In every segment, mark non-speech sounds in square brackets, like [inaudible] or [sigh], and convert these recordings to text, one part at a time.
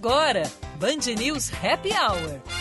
agora, Band News Happy Hour.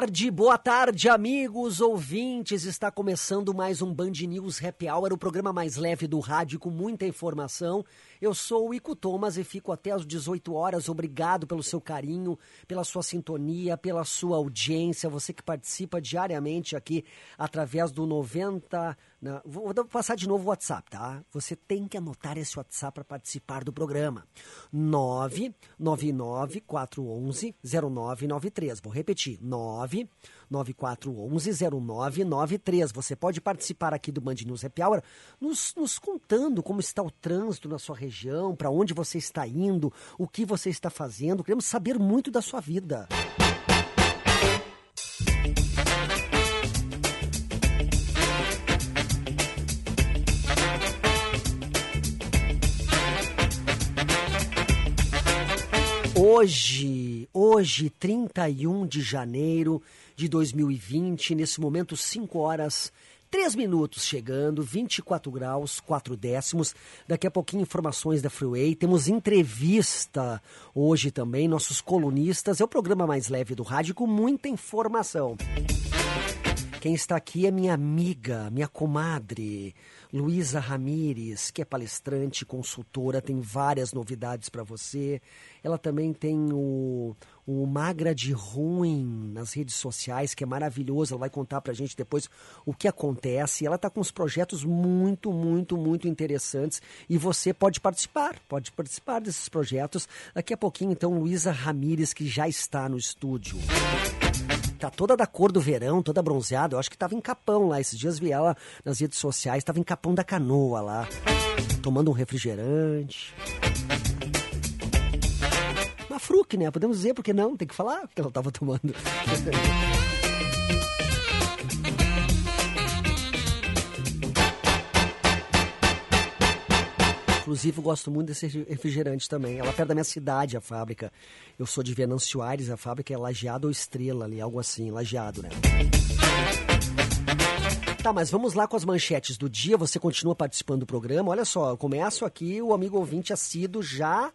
Tarde, boa tarde, amigos ouvintes. Está começando mais um Band News Happy Hour, o programa mais leve do rádio com muita informação. Eu sou o Ico Thomas e fico até às 18 horas. Obrigado pelo seu carinho, pela sua sintonia, pela sua audiência. Você que participa diariamente aqui através do 90. Não, vou passar de novo o WhatsApp, tá? Você tem que anotar esse WhatsApp para participar do programa. 999 411 0993. Vou repetir. 994110993. Você pode participar aqui do Band News Happy Hour nos, nos contando como está o trânsito na sua região, para onde você está indo, o que você está fazendo. Queremos saber muito da sua vida. Hoje, hoje, 31 de janeiro de 2020, nesse momento, 5 horas, 3 minutos chegando, 24 graus, 4 décimos. Daqui a pouquinho, informações da Freeway. Temos entrevista hoje também, nossos colunistas. É o programa mais leve do rádio com muita informação. Quem está aqui é minha amiga, minha comadre, Luísa Ramires, que é palestrante, consultora, tem várias novidades para você. Ela também tem o, o Magra de Ruim nas redes sociais, que é maravilhoso. Ela vai contar para a gente depois o que acontece. Ela está com uns projetos muito, muito, muito interessantes e você pode participar, pode participar desses projetos. Daqui a pouquinho, então, Luísa Ramires, que já está no estúdio. Tá toda da cor do verão, toda bronzeada. Eu acho que tava em Capão lá. Esses dias vi ela nas redes sociais, tava em Capão da Canoa lá, tomando um refrigerante. Uma fruque, né? Podemos dizer, porque não? Tem que falar que ela tava tomando. [laughs] Inclusive, eu gosto muito desse refrigerante também. Ela perto da minha cidade, a fábrica. Eu sou de Venâncio Aires, a fábrica é Lajeado ou Estrela ali, algo assim, Lajeado, né? Tá, mas vamos lá com as manchetes do dia. Você continua participando do programa. Olha só, eu começo aqui, o amigo ouvinte assíduo já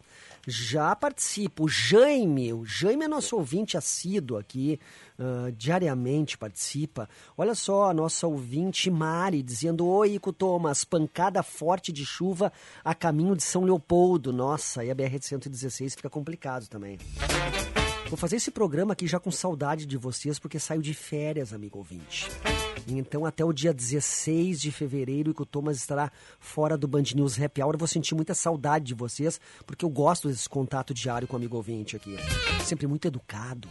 já participa. O Jaime, o Jaime é nosso ouvinte assíduo aqui, uh, diariamente participa. Olha só, a nossa ouvinte Mari dizendo: Oi, Ico Thomas, pancada forte de chuva a caminho de São Leopoldo. Nossa, aí a BR-116 fica complicado também. Vou fazer esse programa aqui já com saudade de vocês, porque saio de férias, amigo ouvinte. Então, até o dia 16 de fevereiro, que o Thomas estará fora do Band News Happy Hour. Eu vou sentir muita saudade de vocês, porque eu gosto desse contato diário com o amigo ouvinte aqui. Sempre muito educado.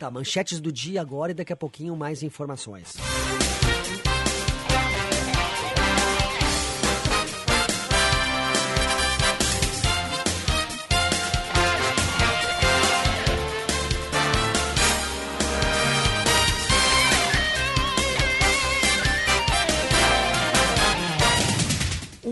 Tá, manchetes do dia agora e daqui a pouquinho mais informações.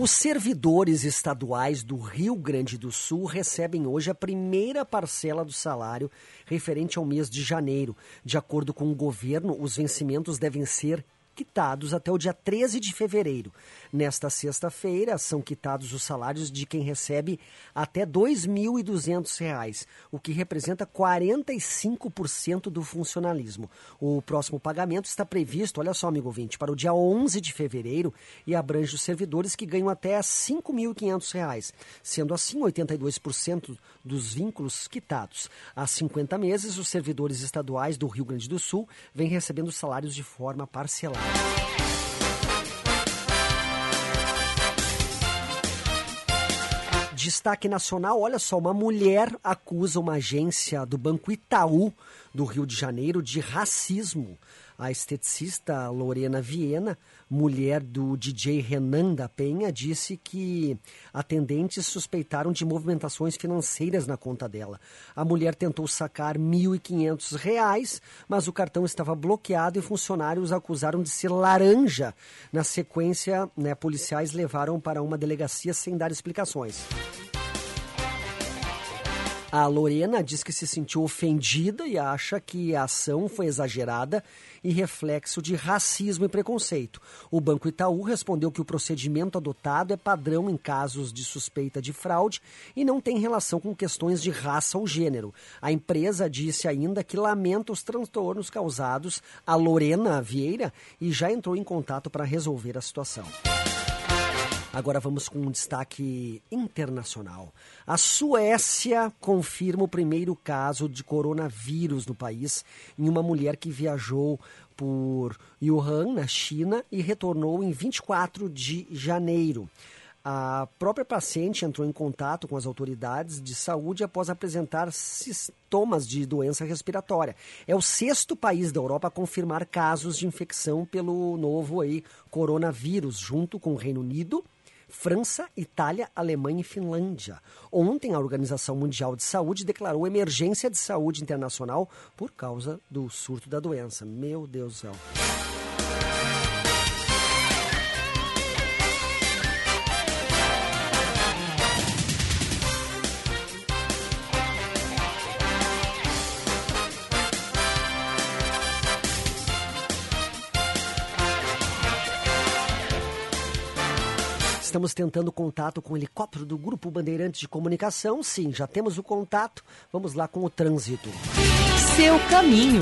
Os servidores estaduais do Rio Grande do Sul recebem hoje a primeira parcela do salário referente ao mês de janeiro. De acordo com o governo, os vencimentos devem ser quitados até o dia 13 de fevereiro. Nesta sexta-feira, são quitados os salários de quem recebe até R$ 2.200, o que representa 45% do funcionalismo. O próximo pagamento está previsto, olha só, amigo ouvinte, para o dia 11 de fevereiro e abrange os servidores que ganham até R$ 5.500, sendo assim 82% dos vínculos quitados. Há 50 meses, os servidores estaduais do Rio Grande do Sul vêm recebendo salários de forma parcelada. Destaque nacional, olha só, uma mulher acusa uma agência do Banco Itaú do Rio de Janeiro de racismo. A esteticista Lorena Viena, mulher do DJ Renan da Penha, disse que atendentes suspeitaram de movimentações financeiras na conta dela. A mulher tentou sacar R$ 1.500, mas o cartão estava bloqueado e funcionários acusaram de ser laranja. Na sequência, né, policiais levaram para uma delegacia sem dar explicações. A Lorena diz que se sentiu ofendida e acha que a ação foi exagerada e reflexo de racismo e preconceito. O Banco Itaú respondeu que o procedimento adotado é padrão em casos de suspeita de fraude e não tem relação com questões de raça ou gênero. A empresa disse ainda que lamenta os transtornos causados a Lorena Vieira e já entrou em contato para resolver a situação. Agora vamos com um destaque internacional. A Suécia confirma o primeiro caso de coronavírus no país em uma mulher que viajou por Wuhan, na China, e retornou em 24 de janeiro. A própria paciente entrou em contato com as autoridades de saúde após apresentar sintomas de doença respiratória. É o sexto país da Europa a confirmar casos de infecção pelo novo aí, coronavírus, junto com o Reino Unido, França, Itália, Alemanha e Finlândia. Ontem, a Organização Mundial de Saúde declarou emergência de saúde internacional por causa do surto da doença. Meu Deus do céu. Estamos tentando contato com o helicóptero do Grupo Bandeirantes de Comunicação. Sim, já temos o contato. Vamos lá com o trânsito. Seu caminho.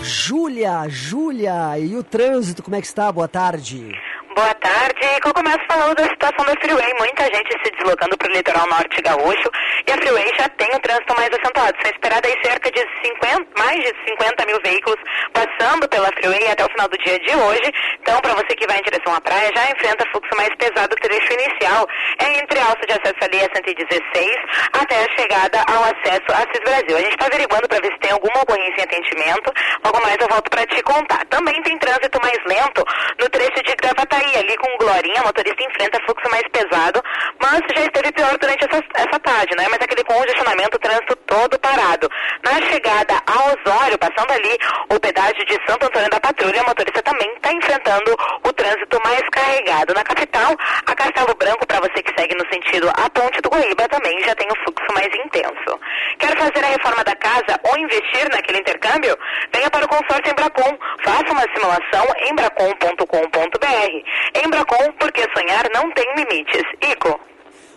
Júlia, Júlia, e o trânsito, como é que está? Boa tarde. Boa tarde. Eu começo falando da situação da Freeway. Muita gente se deslocando para o litoral norte gaúcho e a Freeway já tem o trânsito mais acentuado. São esperadas cerca de 50, mais de 50 mil veículos passando pela Freeway até o final do dia de hoje. Então, para você que vai em direção à praia, já enfrenta fluxo mais pesado. O trecho inicial é entre a alça de acesso ali a 116 até a chegada ao acesso a CIS Brasil. A gente está averiguando para ver se tem alguma ocorrência em atendimento. Logo mais eu volto para te contar. Também tem trânsito mais lento no trecho de Gravataí ali com Glorinha, motorista enfrenta fluxo mais pesado, mas já esteve pior durante essa, essa tarde, né? Mas aquele congestionamento, o trânsito todo parado. Na chegada a Osório, passando ali o pedágio de Santo Antônio da Patrulha, a motorista também está enfrentando o trânsito mais carregado. Na capital, a Castelo Branco, para você que segue no sentido a Ponte do Guaíba, também já tem o fluxo mais intenso. Quer fazer a reforma da casa ou investir naquele intercâmbio? Venha para o consórcio Embracon. Faça uma simulação em embracon.com.br. Embracon, porque sonhar não tem limites. Ico.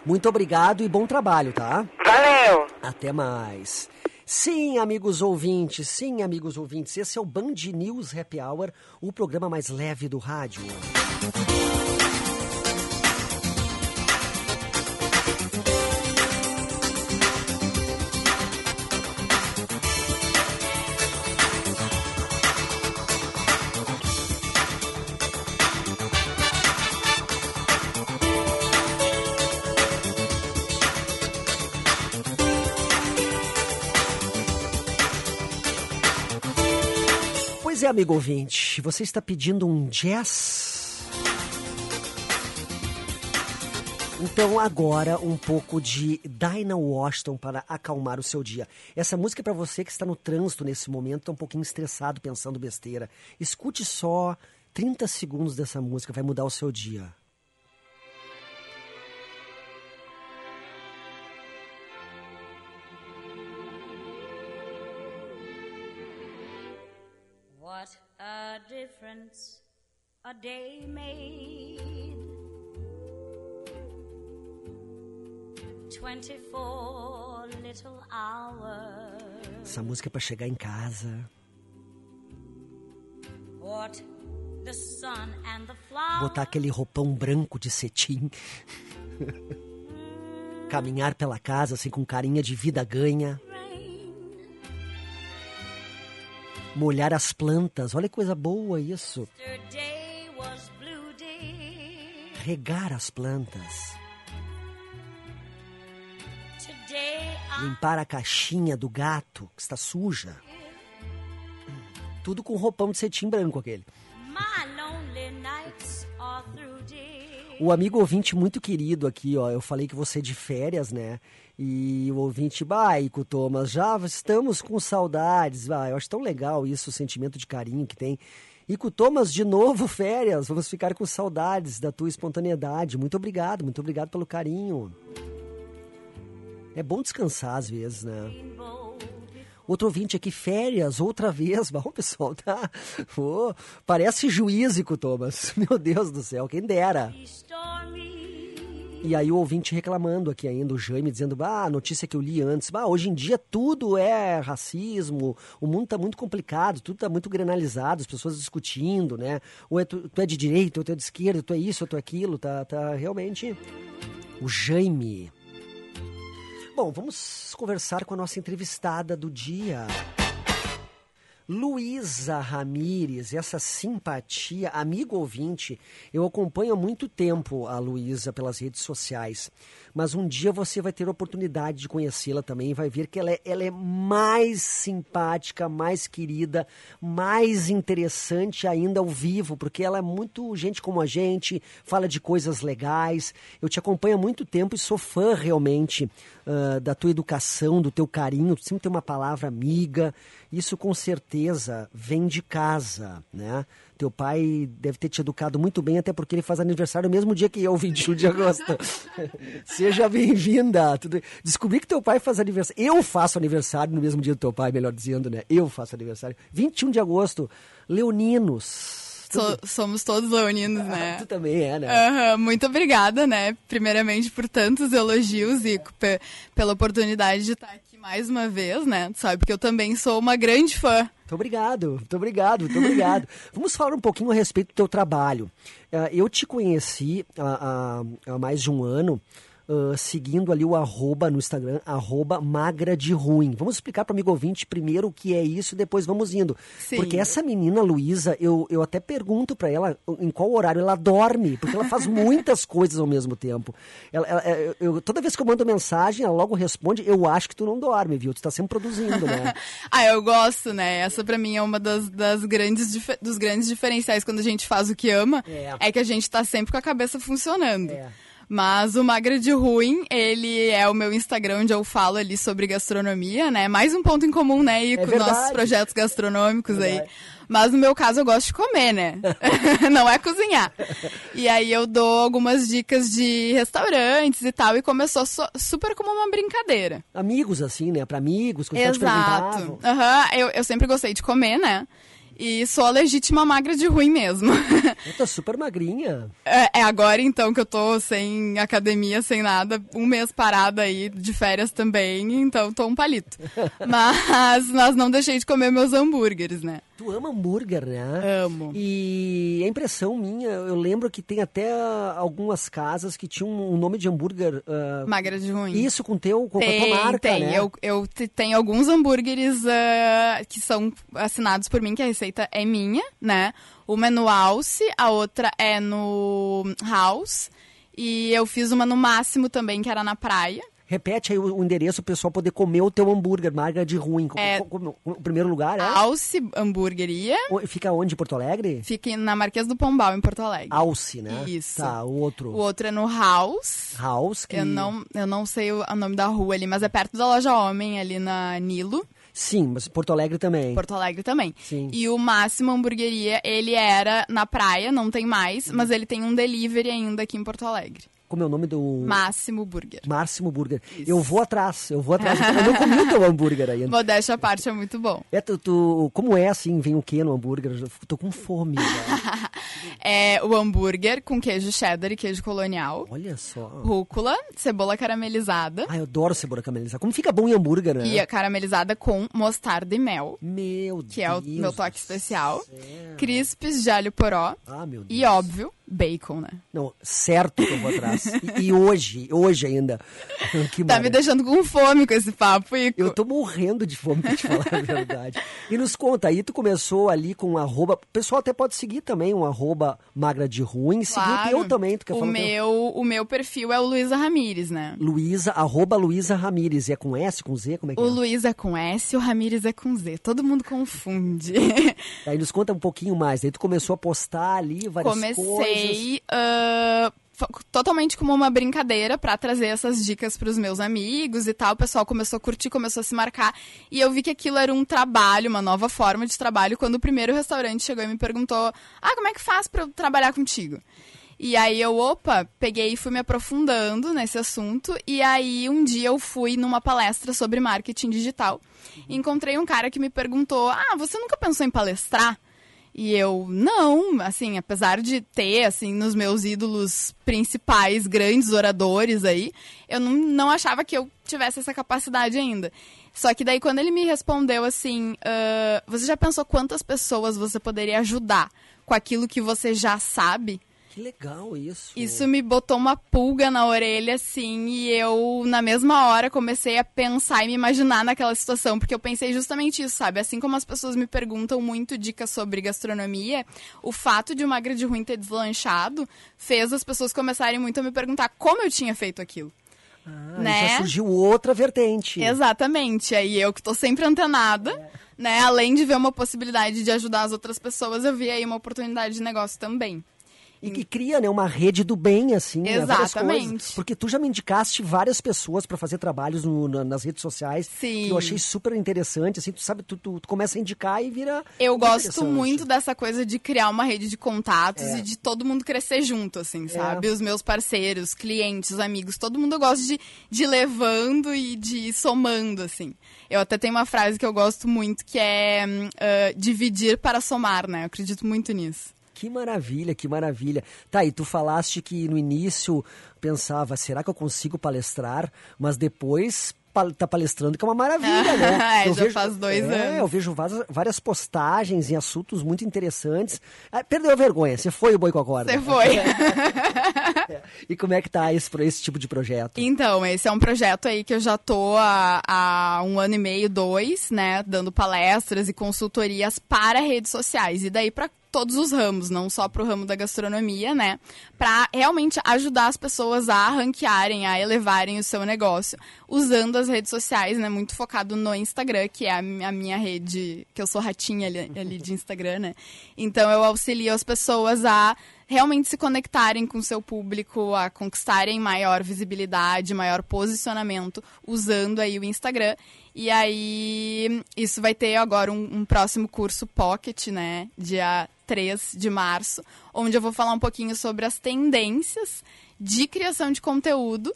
Muito obrigado e bom trabalho, tá? Valeu! Até mais. Sim, amigos ouvintes, sim, amigos ouvintes, esse é o Band News Happy Hour, o programa mais leve do rádio. Amigo ouvinte, você está pedindo um jazz? Então agora um pouco de Dinah Washington para acalmar o seu dia. Essa música é para você que está no trânsito nesse momento, está um pouquinho estressado pensando besteira. Escute só 30 segundos dessa música, vai mudar o seu dia. Difference a day made. 24 little hours. Essa música é pra chegar em casa. What the sun and the flowers. Botar aquele roupão branco de cetim. [laughs] Caminhar pela casa assim com carinha de vida ganha. Molhar as plantas. Olha que coisa boa isso. Regar as plantas. Limpar a caixinha do gato que está suja. Tudo com roupão de cetim branco aquele. O amigo ouvinte muito querido aqui, ó. Eu falei que você é de férias, né? E o ouvinte, Baico, Thomas, já estamos com saudades. Ah, eu acho tão legal isso, o sentimento de carinho que tem. E com Thomas, de novo, férias. Vamos ficar com saudades da tua espontaneidade. Muito obrigado, muito obrigado pelo carinho. É bom descansar às vezes, né? Outro ouvinte aqui, férias, outra vez. [laughs] Bom, pessoal, tá? Ô, parece juízo Thomas. [laughs] Meu Deus do céu, quem dera. stormy. E aí o ouvinte reclamando aqui ainda, o Jaime, dizendo, ah, notícia que eu li antes, bah, hoje em dia tudo é racismo, o mundo tá muito complicado, tudo tá muito granalizado, as pessoas discutindo, né? Ou é tu, tu é de direita, ou tu é de esquerda, tu é isso, ou tu é aquilo, tá, tá realmente... O Jaime. Bom, vamos conversar com a nossa entrevistada do dia. Luísa Ramires, essa simpatia, amigo ouvinte, eu acompanho há muito tempo a Luísa pelas redes sociais, mas um dia você vai ter a oportunidade de conhecê-la também e vai ver que ela é, ela é mais simpática, mais querida, mais interessante ainda ao vivo, porque ela é muito gente como a gente, fala de coisas legais. Eu te acompanho há muito tempo e sou fã realmente ah, da tua educação, do teu carinho, sempre tem uma palavra amiga. Isso com certeza vem de casa, né? Teu pai deve ter te educado muito bem, até porque ele faz aniversário no mesmo dia que eu, [laughs] 21 de agosto. [laughs] Seja bem-vinda. Tudo- Descobri que teu pai faz aniversário. Eu faço aniversário no mesmo dia do teu pai, melhor dizendo, né? Eu faço aniversário. 21 de agosto. Leoninos. So- somos todos leoninos, né? Tu também é, né? Aham, muito obrigada, né? Primeiramente por tantos elogios e pe- pela oportunidade de estar aqui mais uma vez, né? Sabe que eu também sou uma grande fã. Muito obrigado, muito obrigado, muito obrigado. [laughs] Vamos falar um pouquinho a respeito do teu trabalho. Eh, eu te conheci há- há mais de um ano, ah, seguindo ali o arroba no Instagram, arroba magra de ruim. Vamos explicar para o amigo ouvinte primeiro o que é isso, depois vamos indo. Sim. Porque essa menina, Luísa, eu, eu até pergunto para ela em qual horário ela dorme, porque ela faz muitas [laughs] coisas ao mesmo tempo. Ela, ela- eu- eu- toda vez que eu mando mensagem, ela logo responde, eu acho que tu não dorme, viu? Tu tá sempre produzindo, né? [laughs] Ah, eu gosto, né? Essa pra mim é uma das, das grandes dos grandes diferenciais quando a gente faz o que ama. É. que a gente tá sempre com a cabeça funcionando. É. Mas o Magra de Ruim, ele é o meu Instagram onde eu falo ali sobre gastronomia, né? Mais um ponto em comum, né? E É com verdade. nossos projetos gastronômicos aí. Verdade. Mas no meu caso eu gosto de comer, né? [laughs] [laughs] Não é cozinhar. E aí eu dou algumas dicas de restaurantes e tal. E começou so- super como uma brincadeira. amigos, assim, né? Pra amigos, quando perguntavam. Exato. Aham, eu, eu sempre gostei de comer, né? E sou a legítima magra de ruim mesmo. [laughs] Eu tô super magrinha. é, é agora então que eu tô sem academia, sem nada, um mês parada aí, de férias também, então tô um palito. [laughs] Mas, mas não deixei de comer meus hambúrgueres, né? Tu ama hambúrguer, né? Amo. E a impressão minha, eu lembro que tem até algumas casas que tinham um nome de hambúrguer. ah, Magra de ruim. isso com teu, com a Tem, tua marca, tem. né? Eu, eu te- tenho alguns hambúrgueres ah, que são assinados por mim, que a receita é minha, né? Uma é no Alce, a outra é no House. E eu fiz uma no Máximo também, que era na praia. Repete aí o, o endereço pro pessoal poder comer o teu hambúrguer, marca de ruim. É- o primeiro lugar é? Alce Hamburgueria. O- Fica onde? Em Porto Alegre? Fica na Marquês do Pombal, em Porto Alegre. Alce, né? Isso. Tá, o outro. O outro é no House. House, que... Eu não, eu não sei o, o nome da rua ali, mas é perto da loja Homem, ali na Nilo. Sim, mas Porto Alegre também. Porto Alegre também. Sim. E o Máximo Hamburgueria, ele era na praia, não tem mais, mas ele tem um delivery ainda aqui em Porto Alegre. Como é o nome do... Máximo Burger. Máximo Burger. Eu vou atrás, eu vou atrás. eu não comi o teu hambúrguer ainda. Modéstia à parte é muito bom. É, tu, tu- como é assim, vem o que no hambúrguer? Eu tô com fome. já. [laughs] É o hambúrguer com queijo cheddar e queijo colonial. Olha só. Rúcula, cebola caramelizada Ai, eu adoro cebola caramelizada. Como fica bom em hambúrguer, né? e a caramelizada com mostarda e mel, Meu que é o Deus meu toque especial. céu. Crispes de alho poró Ah, meu Deus. e, óbvio, bacon, né? Não, certo que eu vou atrás. E, e hoje, hoje ainda. [laughs] Que Tá me deixando com fome com esse papo, Ico. Eu tô morrendo de fome, pra te falar a verdade. E nos conta, aí tu começou ali com um arroba. O pessoal até pode seguir também um arroba magra de ruim. Seguir o teu também, tu quer o falar o teu? meu, o meu perfil é o Luísa Ramires, né? Luísa, arroba Luísa Ramires. E é com S, com Z? Como é que O é? Luiz é com S e o Ramires é com Z. Todo mundo confunde. Aí nos conta um pouquinho mais. Daí tu começou a postar ali várias coisas. Comecei ah, totalmente como uma brincadeira pra trazer essas dicas pros meus amigos e tal. O pessoal começou a curtir, começou a se marcar. E eu vi que aquilo era um trabalho, uma nova forma de trabalho, quando o primeiro restaurante chegou e me perguntou: Ah, como é que faz pra eu trabalhar contigo? E aí eu, opa, peguei e fui me aprofundando nesse assunto. E aí um dia eu fui numa palestra sobre marketing digital. E encontrei um cara que me perguntou: Ah, você nunca pensou em palestrar? E eu, não, assim, apesar de ter, assim, nos meus ídolos principais, grandes oradores aí, eu não, não achava que eu tivesse essa capacidade ainda. Só que daí quando ele me respondeu assim, "Ah, você já pensou quantas pessoas você poderia ajudar com aquilo que você já sabe? Que legal isso. Isso me botou uma pulga na orelha, assim, e eu, na mesma hora, comecei a pensar e me imaginar naquela situação, porque eu pensei justamente isso, sabe? Assim como as pessoas me perguntam muito dicas sobre gastronomia, o fato de o Magra de Ruim ter deslanchado fez as pessoas começarem muito a me perguntar como eu tinha feito aquilo. Ah, né? Já surgiu outra vertente. Exatamente. Aí eu que tô sempre antenada, né? Além de ver uma possibilidade de ajudar as outras pessoas, eu vi aí uma oportunidade de negócio também. E que cria, né, uma rede do bem, assim, né, Exatamente. coisas. Porque tu já me indicaste várias pessoas para fazer trabalhos no- na- nas redes sociais. Sim. Que eu achei super interessante, assim, tu sabe, tu, tu- tu começa a indicar e vira... Eu gosto muito dessa coisa de criar uma rede de contatos É. e de todo mundo crescer junto, assim, sabe? Os meus parceiros, clientes, amigos, todo mundo eu gosto de, de levando e de ir somando, assim. Eu até tenho uma frase que eu gosto muito que é hum, ah, dividir para somar, né? Eu acredito muito nisso. Que maravilha, que maravilha. Tá, e tu falaste que no início pensava, será que eu consigo palestrar? Mas depois tá palestrando, que é uma maravilha, né? [laughs] É, já faz dois é, anos. eu vejo várias, várias postagens em assuntos muito interessantes. Ah, perdeu a vergonha, você foi o boi com a corda. Você foi. [laughs] E como é que tá esse, esse tipo de projeto? Então, esse é um projeto aí que eu já tô há, há um ano e meio, dois, né, dando palestras e consultorias para redes sociais. E daí para todos os ramos, não só para o ramo da gastronomia, né, para realmente ajudar as pessoas a ranquearem, a elevarem o seu negócio, usando as redes sociais, né, muito focado no Instagram, que é a, mi- a minha rede, que eu sou ratinha ali, ali de Instagram, né. Então eu auxilio as pessoas a realmente se conectarem com o seu público, a conquistarem maior visibilidade, maior posicionamento usando aí o Instagram. E aí, isso vai ter agora um, um próximo curso Pocket, né? Dia 3 de março, onde eu vou falar um pouquinho sobre as tendências de criação de conteúdo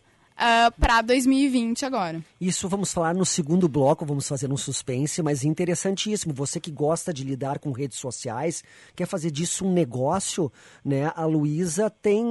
para 2020 agora. Isso vamos falar no segundo bloco, vamos fazer um suspense, mas interessantíssimo. Você que gosta de lidar com redes sociais, quer fazer disso um negócio, né? A Luísa tem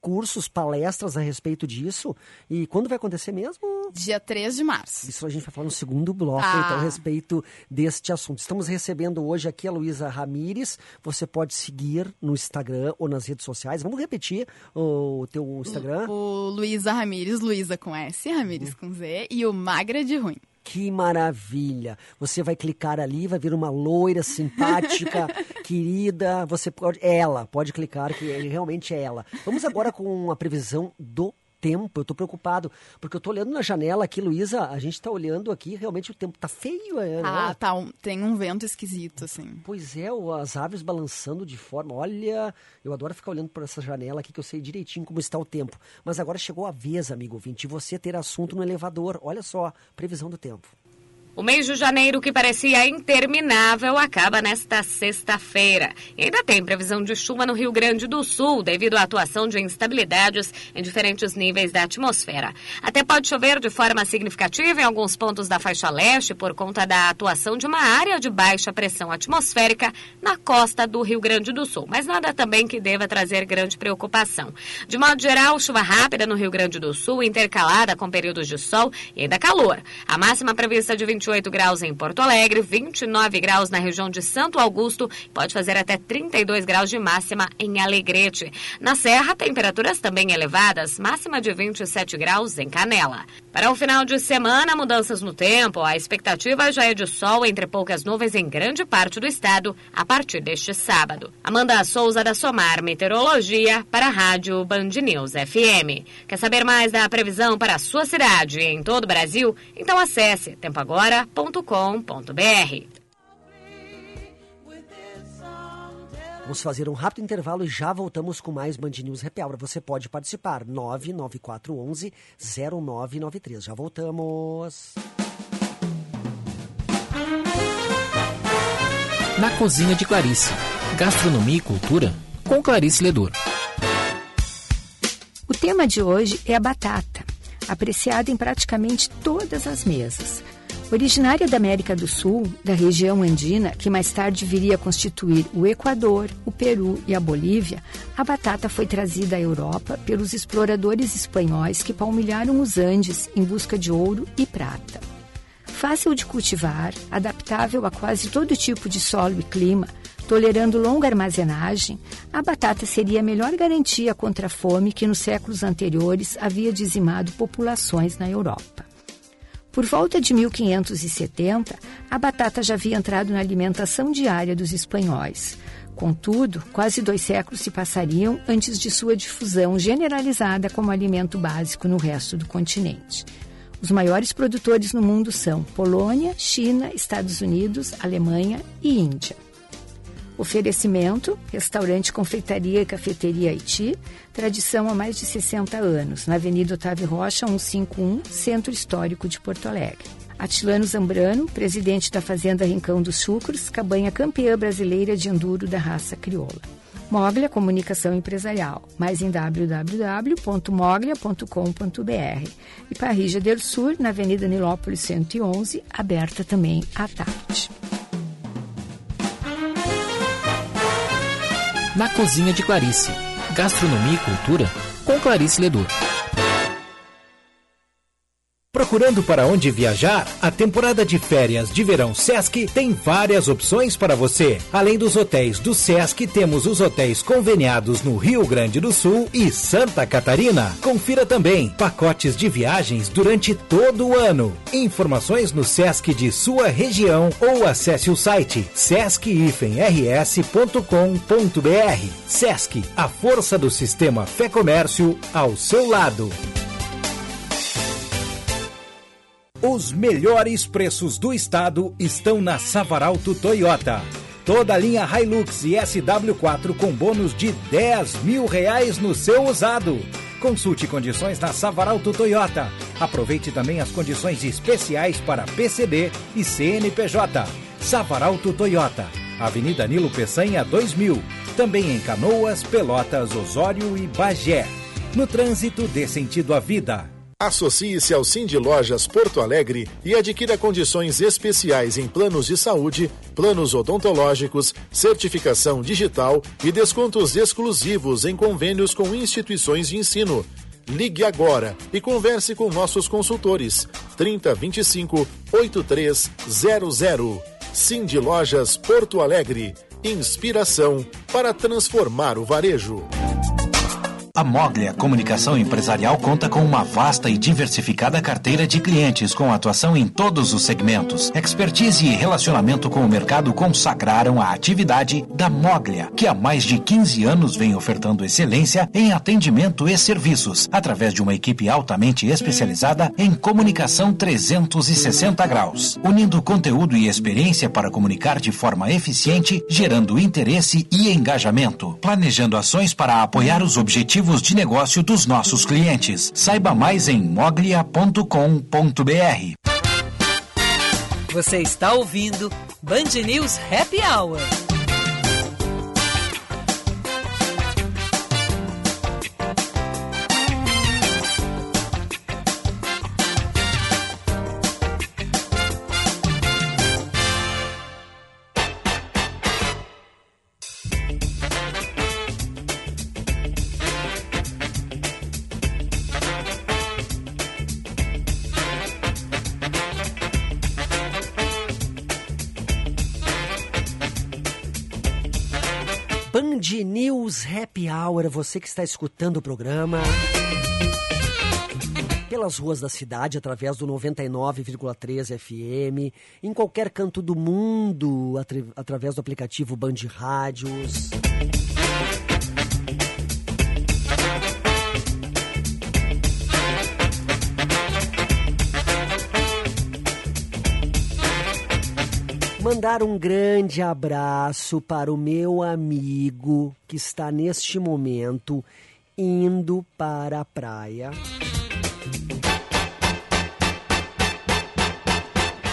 cursos, palestras a respeito disso. E quando vai acontecer mesmo? Dia 3 de março. Isso a gente vai falar no segundo bloco, Ah. então, a respeito deste assunto. Estamos recebendo hoje aqui a Luísa Ramires. Você pode seguir no Instagram ou nas redes sociais. Vamos repetir o teu Instagram? O Luísa Ramires, Luísa com S, Ramires com Z, e o Magra de Ruim. Que maravilha! Você vai clicar ali, vai vir uma loira simpática, [laughs] querida. Você pode. é Ela, pode clicar, que ele realmente é ela. Vamos agora com a previsão do tempo. Eu tô preocupado, porque eu tô olhando na janela aqui, Luísa. A gente tá olhando aqui, realmente o tempo tá feio, é, Ah, né? tá, um- tem um vento esquisito, assim. Pois é, as aves balançando de forma. Olha, eu adoro ficar olhando por essa janela aqui que eu sei direitinho como está o tempo. Mas agora chegou a vez, amigo ouvinte, de você ter assunto no elevador. Olha só, previsão do tempo. O mês de janeiro, que parecia interminável, acaba nesta sexta-feira. E ainda tem previsão de chuva no Rio Grande do Sul, devido à atuação de instabilidades em diferentes níveis da atmosfera. Até pode chover de forma significativa em alguns pontos da faixa leste por conta da atuação de uma área de baixa pressão atmosférica na costa do Rio Grande do Sul, mas nada também que deva trazer grande preocupação. De modo geral, chuva rápida no Rio Grande do Sul, intercalada com períodos de sol e ainda calor. A máxima prevista de 28 28 graus em Porto Alegre, 29 graus na região de Santo Augusto, pode fazer até 32 graus de máxima em Alegrete. Na Serra, temperaturas também elevadas, máxima de 27 graus em Canela. Para o final de semana, mudanças no tempo. A expectativa já é de sol entre poucas nuvens em grande parte do estado a partir deste sábado. Amanda Souza da Somar Meteorologia para a Rádio Band News FM. Quer saber mais da previsão para a sua cidade e em todo o Brasil? Então acesse tempoagora.com.br. Vamos fazer um rápido intervalo e já voltamos com mais Band News Repel. Você pode participar, 99411 0993. Já voltamos. Na Cozinha de Clarice. Gastronomia e cultura com Clarice Ledor. O tema de hoje é a batata, apreciada em praticamente todas as mesas. Originária da América do Sul, da região andina, que mais tarde viria a constituir o Equador, o Peru e a Bolívia, a batata foi trazida à Europa pelos exploradores espanhóis que palmilharam os Andes em busca de ouro e prata. Fácil de cultivar, adaptável a quase todo tipo de solo e clima, tolerando longa armazenagem, a batata seria a melhor garantia contra a fome que nos séculos anteriores havia dizimado populações na Europa. Por volta de 1570, a batata já havia entrado na alimentação diária dos espanhóis. Contudo, quase dois séculos se passariam antes de sua difusão generalizada como alimento básico no resto do continente. Os maiores produtores no mundo são Polônia, China, Estados Unidos, Alemanha e Índia. Oferecimento: restaurante, confeitaria e cafeteria Haiti, tradição há mais de 60 anos, na Avenida Otávio Rocha, 151, Centro Histórico de Porto Alegre. Atilano Zambrano, presidente da Fazenda Rincão dos Chucros, cabanha campeã brasileira de enduro da raça crioula. Moglia Comunicação Empresarial, mais em www.moglia.com.br. E Parrija del Sur, na Avenida Nilópolis 111, aberta também à tarde. Na Cozinha de Clarice. Gastronomia e cultura com Clarice Ledor. Procurando para onde viajar? A temporada de férias de verão Sesc tem várias opções para você. Além dos hotéis do Sesc, temos os hotéis conveniados no Rio Grande do Sul e Santa Catarina. Confira também pacotes de viagens durante todo o ano. Informações no Sesc de sua região ou acesse o site sesc-rs.com.br. Sesc, a força do sistema Fé Comércio ao seu lado. Os melhores preços do estado estão na Savaralto Toyota. Toda a linha Hilux e SW4 com bônus de 10 mil reais no seu usado. Consulte condições na Savaralto Toyota. Aproveite também as condições especiais para PCD e CNPJ. Savaralto Toyota. Avenida Nilo Peçanha 2000. Também em Canoas, Pelotas, Osório e Bagé. No trânsito dê sentido à vida. Associe-se ao Cindy Lojas Porto Alegre e adquira condições especiais em planos de saúde, planos odontológicos, certificação digital e descontos exclusivos em convênios com instituições de ensino. Ligue agora e converse com nossos consultores. 3025 8300. Cindy Lojas Porto Alegre. Inspiração para transformar o varejo. A Moglia Comunicação Empresarial conta com uma vasta e diversificada carteira de clientes com atuação em todos os segmentos. Expertise e relacionamento com o mercado consagraram a atividade da Moglia, que há mais de 15 anos vem ofertando excelência em atendimento e serviços, através de uma equipe altamente especializada em comunicação 360 graus, unindo conteúdo e experiência para comunicar de forma eficiente, gerando interesse e engajamento, planejando ações para apoiar os objetivos de negócio dos nossos clientes. Saiba mais em moglia.com.br. Você está ouvindo Band News Happy Hour. Hour, você que está escutando o programa. Pelas ruas da cidade, através do 99,3 FM, em qualquer canto do mundo, atra- através do aplicativo Band Rádios. Mandar um grande abraço para o meu amigo que está neste momento indo para a praia.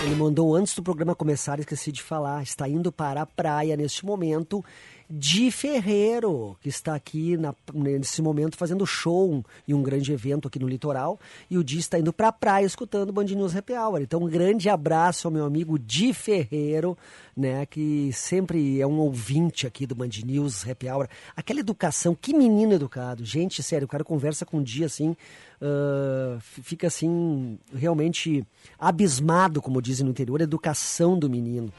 Ele mandou antes do programa começar, esqueci de falar, está indo para a praia neste momento. Di Ferreiro, que está aqui na- nesse momento fazendo show em um grande evento aqui no litoral. E o Di está indo para a praia escutando o Band News Happy Hour. Então, um grande abraço ao meu amigo Di Ferreiro, né, que sempre é um ouvinte aqui do Band News Happy Hour. Aquela educação, que menino educado. Gente, sério, o cara conversa com o Di assim, f- fica assim, realmente abismado, como dizem no interior, a educação do menino.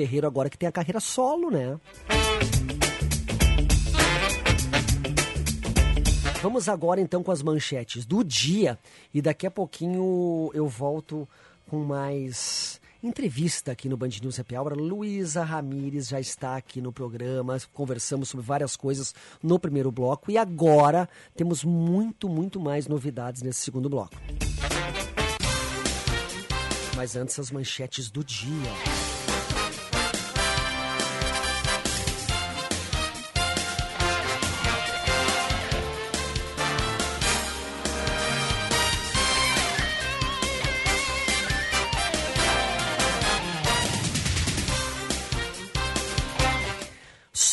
Ferreiro agora que tem a carreira solo, né? Vamos agora então com as manchetes do dia e daqui a pouquinho eu volto com mais entrevista aqui no Band News Happy Hour. Luísa Ramires já está aqui no programa, conversamos sobre várias coisas no primeiro bloco e agora temos muito, muito mais novidades nesse segundo bloco. Mas antes as manchetes do dia.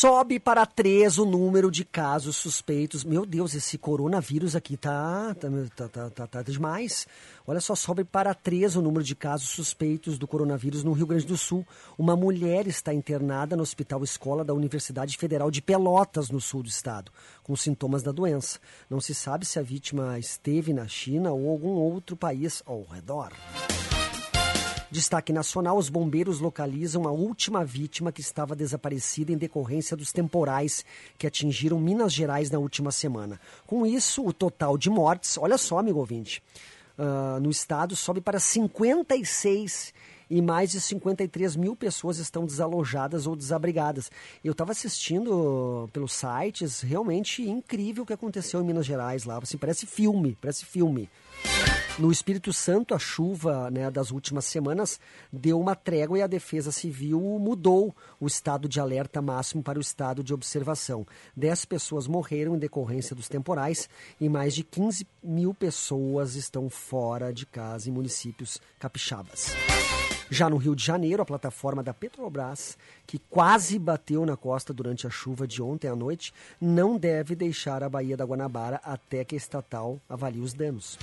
Sobe para três o número de casos suspeitos. Meu Deus, esse coronavírus aqui tá, tá, tá, tá, tá, tá demais. Olha só, sobe para três o número de casos suspeitos do coronavírus no Rio Grande do Sul. Uma mulher está internada no Hospital Escola da Universidade Federal de Pelotas, no sul do estado, com sintomas da doença. Não se sabe se a vítima esteve na China ou algum outro país ao redor. Destaque nacional: os bombeiros localizam a última vítima que estava desaparecida em decorrência dos temporais que atingiram Minas Gerais na última semana. Com isso, o total de mortes, olha só, amigo ouvinte, ah, no estado sobe para 56 e mais de 53 mil pessoas estão desalojadas ou desabrigadas. Eu estava assistindo pelos sites, realmente incrível o que aconteceu em Minas Gerais lá. Assim, parece filme, parece filme. No Espírito Santo, a chuva né, das últimas semanas deu uma trégua e a Defesa Civil mudou o estado de alerta máximo para o estado de observação. Dez pessoas morreram em decorrência dos temporais e mais de 15 mil pessoas estão fora de casa em municípios capixabas. Já no Rio de Janeiro, a plataforma da Petrobras, que quase bateu na costa durante a chuva de ontem à noite, não deve deixar a Baía da Guanabara até que a estatal avalie os danos.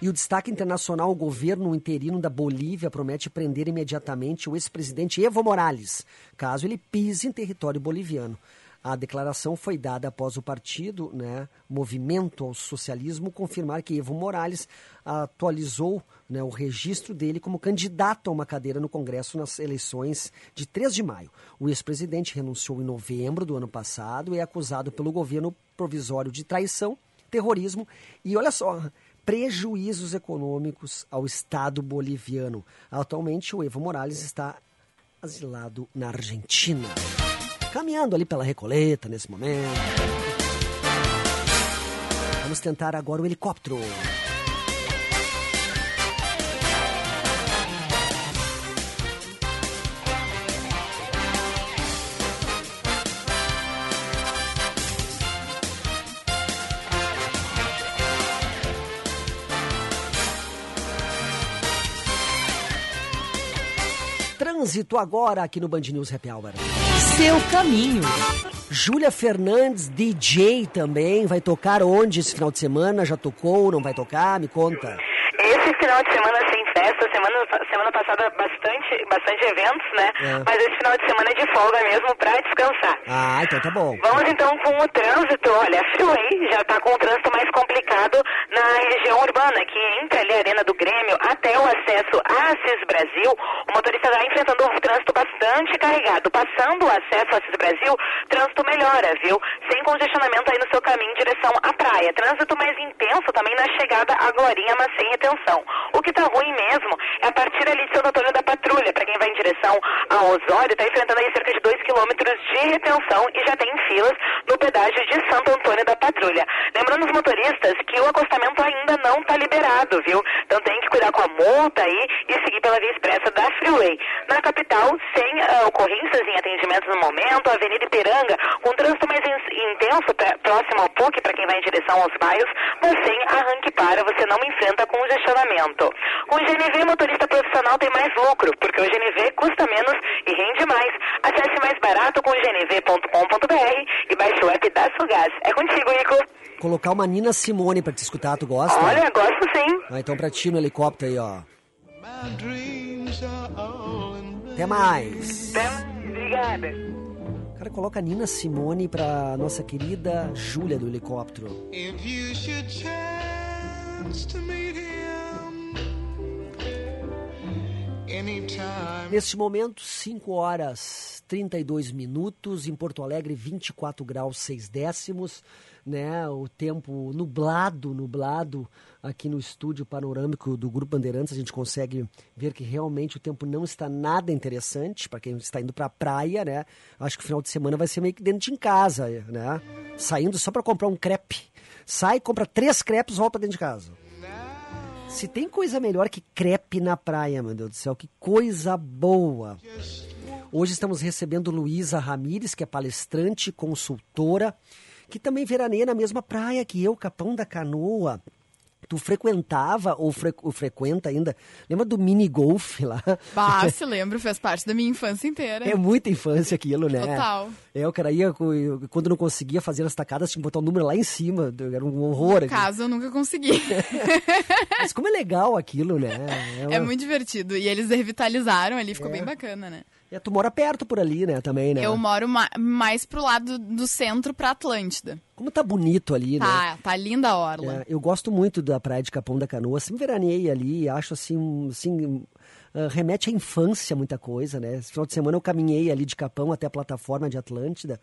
E o destaque internacional, o governo interino da Bolívia promete prender imediatamente o ex-presidente Evo Morales, caso ele pise em território boliviano. A declaração foi dada após o partido, né, Movimento ao Socialismo, confirmar que Evo Morales atualizou né, o registro dele como candidato a uma cadeira no Congresso nas eleições de 3 de maio. O ex-presidente renunciou em novembro do ano passado e é acusado pelo governo provisório de traição, terrorismo e, olha só, prejuízos econômicos ao Estado boliviano. Atualmente, o Evo Morales está asilado na Argentina. Caminhando ali pela Recoleta nesse momento. Vamos tentar agora o helicóptero. Trânsito agora aqui no Band News Happy Hour. Seu caminho. Júlia Fernandes, DJ também, vai tocar onde esse final de semana? Já tocou, não vai tocar? Me conta. Esse final de semana sem festa, semana, semana passada bastante, bastante eventos, né? É. Mas esse final de semana é de folga mesmo pra descansar. Ah, então tá bom. Vamos então com o trânsito. Olha, a Freeway já está com o trânsito mais complicado na região urbana, que entre ali a Arena do Grêmio até o acesso à Assis Brasil. O motorista está enfrentando um trânsito bastante carregado. Passando o acesso à Assis Brasil, trânsito melhora, viu? Sem congestionamento aí no seu caminho em direção à praia. Trânsito mais intenso também na chegada à Glorinha, mas sem retenção. O que está ruim mesmo é a partir ali de Santo Antônio da Patrulha. Para quem vai em direção a Osório, está enfrentando aí cerca de 2 quilômetros de retenção e já tem filas no pedágio de Santo Antônio da Patrulha. Lembrando os motoristas que o acostamento ainda não está liberado, viu? Então tem que cuidar com a multa aí e seguir pela via expressa da Freeway. Na capital, sem ah, ocorrências em atendimentos no momento, a Avenida Ipiranga, com trânsito mais in- intenso pra- próximo ao PUC, para quem vai em direção aos bairros, mas sem arranque para, você não enfrenta congestionamento. Com o GNV, motorista profissional tem mais lucro, porque o GNV custa menos e rende mais. Acesse mais barato com gnv.com.br e baixe o app da Sugás. É contigo, Ico. Colocar uma Nina Simone pra te escutar, tu gosta? Olha, gosto sim. Ah, então pra ti no helicóptero aí, ó. Até mais. Obrigada. Cara, coloca a Nina Simone pra nossa querida Júlia do helicóptero. If you should chance to meet him. Neste momento, 5 horas 32 minutos, em Porto Alegre, 24 graus 6 décimos, né? O tempo nublado, nublado aqui no estúdio panorâmico do Grupo Bandeirantes, a gente consegue ver que realmente o tempo não está nada interessante para quem está indo para a praia, né? Acho que o final de semana vai ser meio que dentro de casa, né? Saindo só para comprar um crepe. Sai, compra três crepes, volta dentro de casa. Se tem coisa melhor que crepe na praia, meu Deus do céu, que coisa boa. Hoje estamos recebendo Luísa Ramires, que é palestrante, consultora, que também veraneia na mesma praia que eu, Capão da Canoa. Tu frequentava ou, fre- ou frequenta ainda? Lembra do mini golf [laughs] lá? Bah, se lembro, fez parte da minha infância inteira. É muita infância aquilo, né? Total. É, o cara ia, quando não conseguia fazer as tacadas, tinha que botar o número lá em cima. Era um horror. No caso, eu nunca consegui. [laughs] Mas como é legal aquilo, né? É uma- muito divertido. E eles revitalizaram ali, ficou É. bem bacana, né? É, tu mora perto por ali, né? Também, né? Eu moro ma- mais pro lado do centro pra Atlântida. Como tá bonito ali, né? Tá, tá linda a orla. É, eu gosto muito da praia de Capão da Canoa. Sempre veraneei ali, acho assim, assim ah, remete à infância muita coisa, né? Esse final de semana eu caminhei ali de Capão até a plataforma de Atlântida.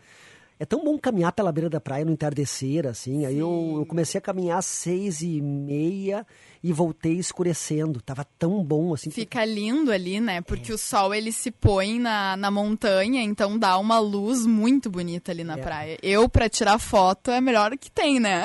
É tão bom caminhar pela beira da praia no entardecer, assim. Aí eu, eu comecei a caminhar às seis e meia e voltei escurecendo. Tava tão bom, assim. Fica lindo ali, né? Porque o sol ele se põe na, na montanha, então dá uma luz muito bonita ali na É. praia. Eu, pra tirar foto, é melhor que tem, né?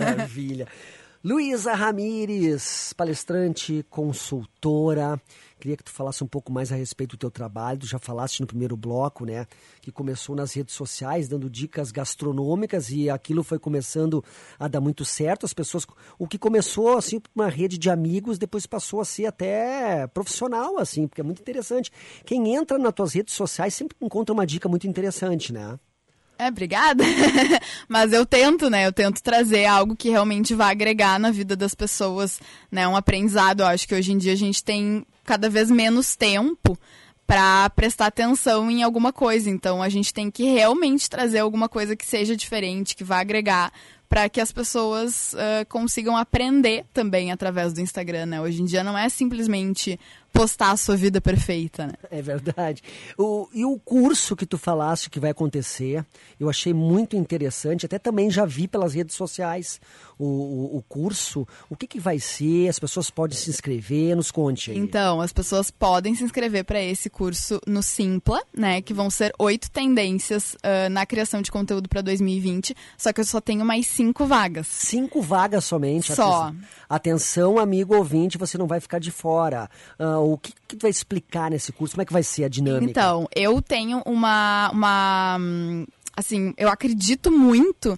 Maravilha. [laughs] Luísa Ramires, palestrante, consultora. Queria que tu falasse um pouco mais a respeito do teu trabalho. Tu já falaste no primeiro bloco, né? Que começou nas redes sociais, dando dicas gastronômicas e aquilo foi começando a dar muito certo. As pessoas. O que começou, assim, uma rede de amigos, depois passou a ser até profissional, assim, porque é muito interessante. Quem entra nas tuas redes sociais sempre encontra uma dica muito interessante, né? É, obrigada. [laughs] Mas eu tento, né? Eu tento trazer algo que realmente vai agregar na vida das pessoas, né? Um aprendizado. Eu acho que hoje em dia a gente tem cada vez menos tempo para prestar atenção em alguma coisa. Então a gente tem que realmente trazer alguma coisa que seja diferente, que vá agregar para que as pessoas ah, consigam aprender também através do Instagram, né? Hoje em dia não é simplesmente postar a sua vida perfeita, né? É verdade. O, e o curso que tu falaste que vai acontecer, eu achei muito interessante. Até também já vi pelas redes sociais o, o, o curso. O que, que vai ser? As pessoas podem se inscrever? Nos conte aí. Então, as pessoas podem se inscrever para esse curso no Simpla, né? Que vão ser oito tendências ah, na criação de conteúdo para 2020. Só que eu só tenho mais cinco vagas. Cinco vagas somente. Só. Atenção, amigo ouvinte, você não vai ficar de fora. Ah, o que, que tu vai explicar nesse curso? Como é que vai ser a dinâmica? Então, eu tenho uma, uma. hum, Assim, eu acredito muito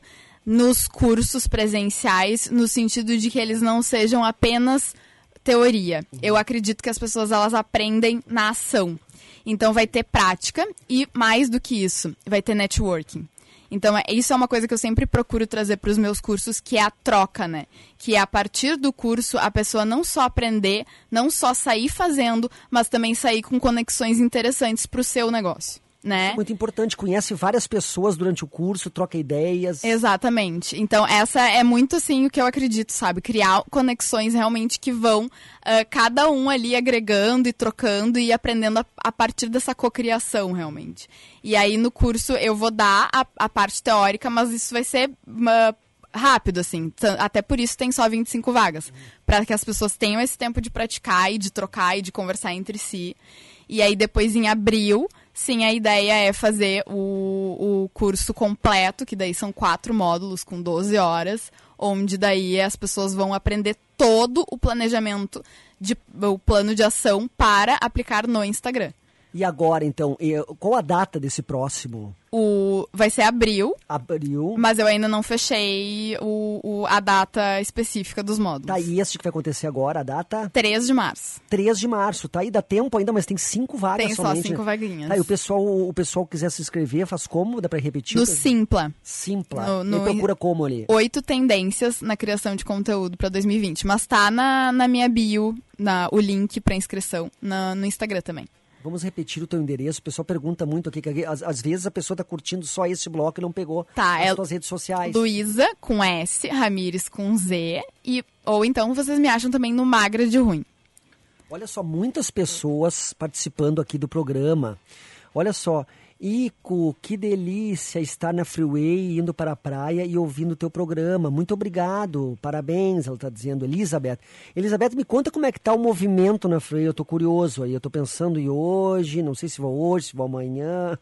nos cursos presenciais, no sentido de que eles não sejam apenas teoria. Eu acredito que as pessoas elas aprendem na ação. Então vai ter prática e mais do que isso, vai ter networking. Então, é- isso é uma coisa que eu sempre procuro trazer para os meus cursos, que é a troca, né? Que é a partir do curso a pessoa não só aprender, não só sair fazendo, mas também sair com conexões interessantes para o seu negócio, né? Muito importante, conhece várias pessoas durante o curso, troca ideias. Exatamente. Então, essa é muito assim o que eu acredito, sabe? Criar conexões realmente que vão ah, cada um ali agregando e trocando e aprendendo a, a partir dessa cocriação, realmente. E aí, no curso, eu vou dar a, a parte teórica, mas isso vai ser. ah, rápido, assim. Até por isso tem só 25 vagas. Para que as pessoas tenham esse tempo de praticar e de trocar e de conversar entre si. E aí, depois, em abril, sim, a ideia é fazer o, o curso completo, que daí são quatro módulos com 12 horas, onde daí as pessoas vão aprender todo o planejamento, de, o plano de ação para aplicar no Instagram. E agora, então, e, qual a data desse próximo? O, vai ser abril, Abril. mas eu ainda não fechei o, o- a data específica dos módulos. Tá aí, esse que vai acontecer agora, a data? 3 de março. 3 de março, tá aí, dá tempo ainda, mas tem cinco vagas Tem só somente. cinco né? vaguinhas. Tá, e o pessoal, o pessoal quiser se inscrever, faz como? Dá pra repetir? No Simpla. Simpla. No- no- e procura como ali? Oito tendências na criação de conteúdo para 2020. Mas tá na, na minha bio, na, o link para inscrição na- no Instagram também. Vamos repetir o teu endereço. O pessoal pergunta muito aqui, que às, às vezes a pessoa tá curtindo só esse bloco e não pegou Tá, as é tuas redes sociais. Luísa com S, Ramires com Z. E, ou então vocês me acham também no Magra de Ruim. Olha só, muitas pessoas participando aqui do programa. Olha só, Ico, que delícia estar na Freeway, indo para a praia e ouvindo o teu programa. Muito obrigado, parabéns, ela está dizendo. Elizabeth. Elizabeth, me conta como é que tá o movimento na Freeway, eu tô curioso aí. Eu tô pensando em hoje, não sei se vou hoje, se vou amanhã.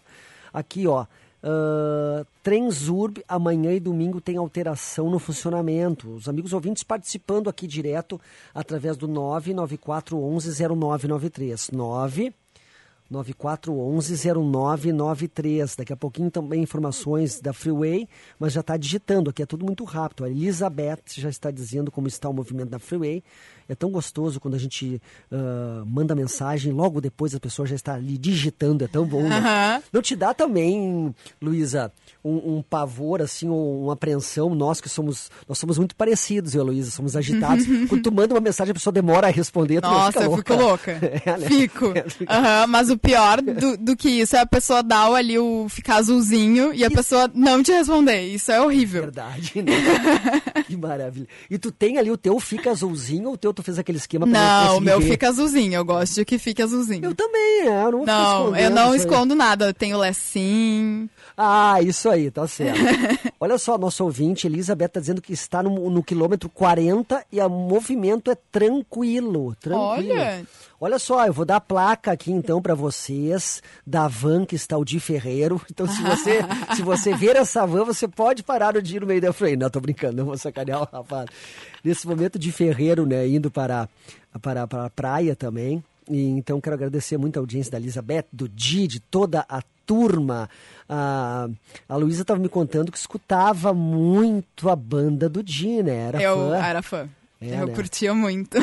Aqui, ó. Uh, Transurb, amanhã e domingo tem alteração no funcionamento. Os amigos ouvintes participando aqui direto através do 994110993. 9 9411-0993. Daqui a pouquinho também informações da Freeway, mas já está digitando aqui, é tudo muito rápido. A Elizabeth já está dizendo como está o movimento da Freeway. É tão gostoso quando a gente ah, manda mensagem, logo depois a pessoa já está ali digitando, é tão bom. né? Aham. Não te dá também, Luísa, um, um pavor, assim, ou uma apreensão? Nós que somos, nós somos muito parecidos, eu e a Luísa, somos agitados. [laughs] quando tu manda uma mensagem, a pessoa demora a responder, tu Nossa, fica eu fico louca. [laughs] É, né? Fico. [laughs] Aham, mas o pior do, do que isso é a pessoa dar o- ali o ficar azulzinho e a pessoa não te responder. Isso é horrível. Verdade, né? [laughs] que maravilha. E tu tem ali o teu fica azulzinho ou o teu tu fez aquele esquema pra Não, o meu ver? fica azulzinho. Eu gosto de que fique azulzinho. Eu também, é, eu não Não, eu não isso escondo nada. Eu tenho lecinho. Ah, isso aí, tá certo. [laughs] Olha só, nosso ouvinte, Elizabeth, tá dizendo que está no, no quilômetro 40 e o movimento é tranquilo. Tranquilo. Olha. Olha só, eu vou dar a placa aqui então para vocês da van que está o Di Ferreiro. [laughs] Então, se você, [laughs] se você ver essa van, você pode parar o dia no meio da frente. Não, tô brincando, não vou sacanear o rapaz. Nesse momento, Di Ferreiro, né, indo para, para, para a praia também. E, então, quero agradecer muito a audiência da Elizabeth, do Di, de toda a turma. A, a Luísa estava me contando que escutava muito a banda do Di, né? Era eu fã. era fã. É, eu né? curtia muito.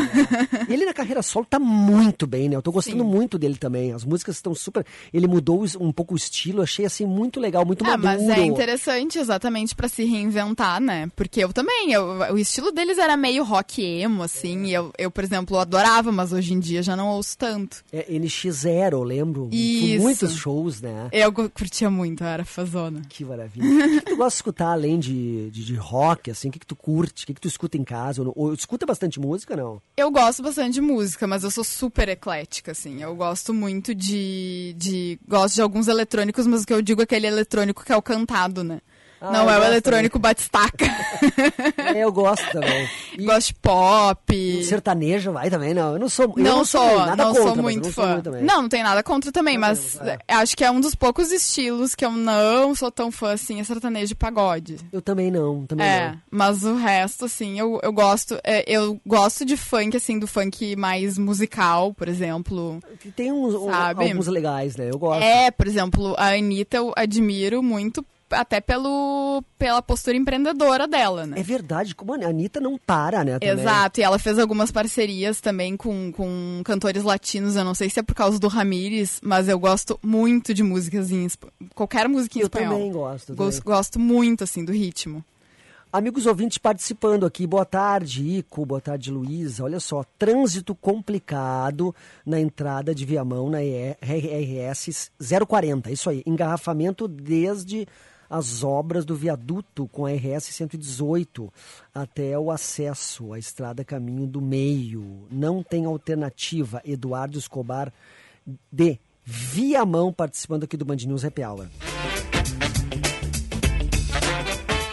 E ele na carreira solo tá muito bem, né? Eu tô gostando muito dele também. As músicas estão super. Ele mudou um pouco o estilo, achei assim muito legal, muito Ah, maduro. mas é interessante exatamente pra se reinventar, né? Porque eu também, eu- o estilo deles era meio rock emo, assim, e eu, eu, por exemplo, adorava, mas hoje em dia já não ouço tanto. É NX0, eu lembro. Isso. Muitos shows, né? Eu curtia muito, eu era fazona. Que maravilha. O que, que tu gosta de escutar além de, de, de rock, assim? O que, que tu curte? O que, que tu escuta em casa? Ou, ou escuta bastante música, não? Eu gosto bastante de música, mas eu sou super eclética, assim. Eu gosto muito de, de. Gosto de alguns eletrônicos, mas o que eu digo é aquele eletrônico que é o cantado, né? Ah, não é o eletrônico batistaca. É, eu gosto também. [laughs] Gosto de pop. Sertanejo vai também, não. Eu não sou. eu não, sou, sou, nada não contra, sou muito não sou fã. muito também. não, não tem nada contra também, mas acho que é um dos poucos estilos que eu não sou tão fã assim, é sertanejo e pagode. Eu também não, também É, não. mas o resto, assim, eu, eu gosto. é, eu gosto de funk, assim, do funk mais musical, por exemplo. Tem uns, Sabe? alguns legais, né? Eu gosto. É, por exemplo, a Anitta eu admiro muito até pelo, pela postura empreendedora dela, né? É verdade, como a Anitta não para, né? também. Exato, e ela fez algumas parcerias também com, com cantores latinos. Eu não sei se é por causa do Ramires, mas eu gosto muito de músicas em qualquer música em Eu espanhol. também gosto, eu Gosto, também. gosto muito, assim, do ritmo. Amigos ouvintes participando aqui, boa tarde, Ico, boa tarde, Luísa. Olha só, trânsito complicado na entrada de Viamão na ER RS 040. Isso aí, engarrafamento desde as obras do viaduto com a RS 118 até o acesso à estrada Caminho do Meio. Não tem alternativa. Eduardo Escobar de Viamão participando aqui do Band News Happy Hour.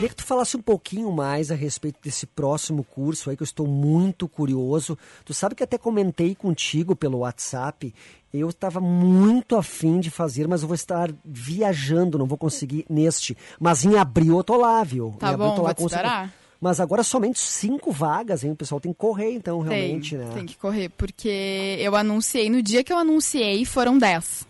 Queria que tu falasse um pouquinho mais a respeito desse próximo curso aí, que eu estou muito curioso. Tu sabe que até comentei contigo pelo WhatsApp. Eu estava muito afim de fazer, mas eu vou estar viajando, não vou conseguir neste. Mas em abril eu tô lá, viu? Tá em abril eu bom, tô lá vou esperar. Mas agora somente cinco vagas, hein? O pessoal tem que correr, então, realmente, tem, né? tem que correr, porque eu anunciei, no dia que eu anunciei, foram 10.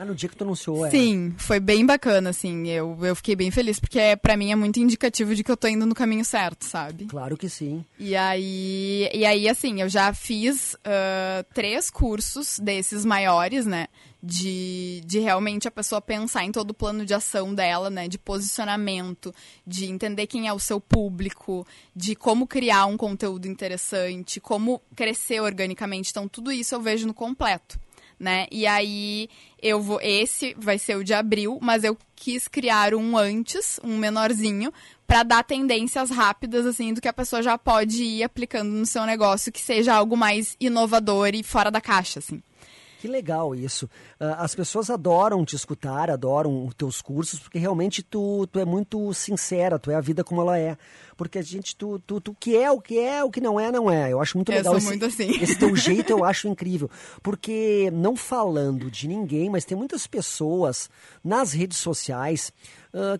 Ah, no dia que tu anunciou, é. Sim, foi bem bacana, assim. Eu, eu fiquei bem feliz, porque é, pra mim é muito indicativo de que eu tô indo no caminho certo, sabe? Claro que sim. E aí, e aí assim, eu já fiz ah, três cursos desses maiores, né? De, de realmente a pessoa pensar em todo o plano de ação dela, né? De posicionamento, de entender quem é o seu público, de como criar um conteúdo interessante, como crescer organicamente. Então, tudo isso eu vejo no completo. Né? E aí eu vou. Esse vai ser o de abril, mas eu quis criar um antes, um menorzinho, para dar tendências rápidas, assim, do que a pessoa já pode ir aplicando no seu negócio, que seja algo mais inovador e fora da caixa, assim. Que legal isso. Ah, as pessoas adoram te escutar, adoram os teus cursos, porque realmente tu, tu é muito sincera, tu é a vida como ela é. Porque a gente, tu, tu, tu que é o que é, o que não é, não é. Eu acho muito legal esse, muito assim. esse teu [laughs] jeito, eu acho incrível. Porque, não falando de ninguém, mas tem muitas pessoas nas redes sociais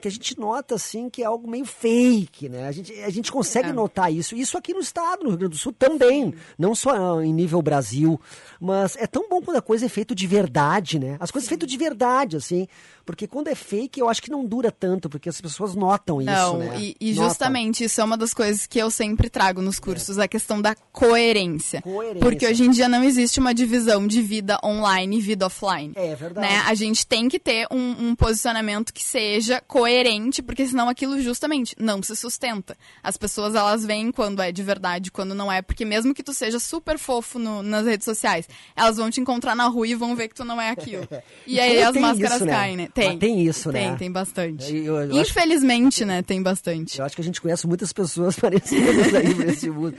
que a gente nota, assim, que é algo meio fake, né? A gente, a gente consegue É. notar isso. Isso aqui no estado, no Rio Grande do Sul, também. Não só em nível Brasil. Mas é tão bom quando a coisa é feita de verdade, né? As coisas feitas de verdade, assim. Porque quando é fake, eu acho que não dura tanto, porque as pessoas notam isso, Não, né? e, e justamente isso é uma das coisas que eu sempre trago nos cursos, a questão da coerência. Coerência. Porque hoje em dia não existe uma divisão de vida online e vida offline. É verdade. Né? A gente tem que ter um, um posicionamento que seja coerente, porque senão aquilo justamente não se sustenta. As pessoas elas veem quando é de verdade, quando não é, porque mesmo que tu seja super fofo no- nas redes sociais, elas vão te encontrar na rua e vão ver que tu não é aquilo. [laughs] E aí as máscaras isso, né? caem, né? Mas tem isso, né? Tem, tem bastante. Eu- eu acho- Infelizmente, né, tem bastante. Eu acho que a gente conhece muitas pessoas [laughs] parecidas aí nesse mundo.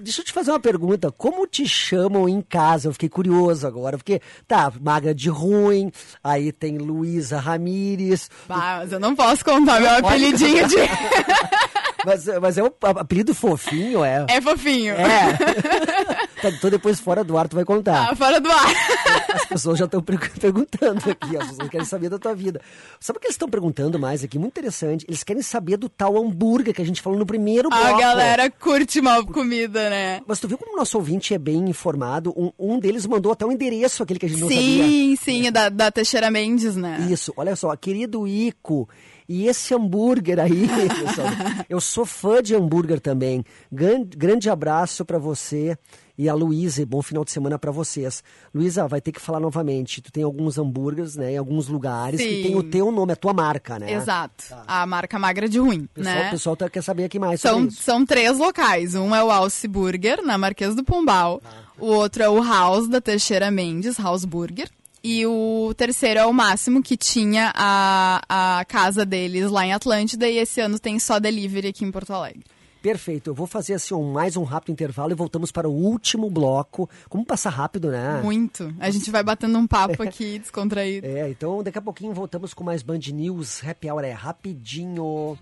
Deixa eu te fazer uma pergunta. Como te chamam em casa? Eu fiquei curioso agora. Porque, tá, Magra de Ruim, aí tem Luísa Ramires. Bah, mas eu não posso contar meu apelidinho de. [laughs] Mas, mas é um apelido fofinho, é? É fofinho. É. [laughs] Tá, então depois fora do ar tu vai contar. Ah, fora do ar. [laughs] As pessoas já estão perguntando aqui, as pessoas querem saber da tua vida. Sabe o que eles estão perguntando mais aqui? Muito interessante. Eles querem saber do tal hambúrguer que a gente falou no primeiro bloco. A galera curte mal comida, né? Mas tu viu como o nosso ouvinte é bem informado? Um, um deles mandou até o endereço, aquele que a gente não sabia. Sim, sim, é da, da Teixeira Mendes, né? Isso, olha só, querido Ico, e esse hambúrguer aí, [laughs] pessoal, eu sou fã de hambúrguer também. Gran- grande abraço pra você e a Luísa, bom final de semana pra vocês. Luísa, vai ter que falar novamente, tu tem alguns hambúrgueres, né, em alguns lugares, que Sim. tem o teu nome, a tua marca, né? Exato. A marca magra de ruim, pessoal, né? o pessoal tá- quer saber aqui mais sobre São, isso. são três locais. Um é o Alce Burger, na Marquês do Pombal. O outro é o House da Teixeira Mendes, House Burger. E o terceiro é o Máximo, que tinha a, a casa deles lá em Atlântida. E esse ano tem só delivery aqui em Porto Alegre. Perfeito, eu vou fazer assim um, mais um rápido intervalo e voltamos para o último bloco. Como passar rápido, né? Muito. A gente vai batendo um papo [laughs] aqui, descontraído. É, então daqui a pouquinho voltamos com mais Band News Happy Hour. É rapidinho.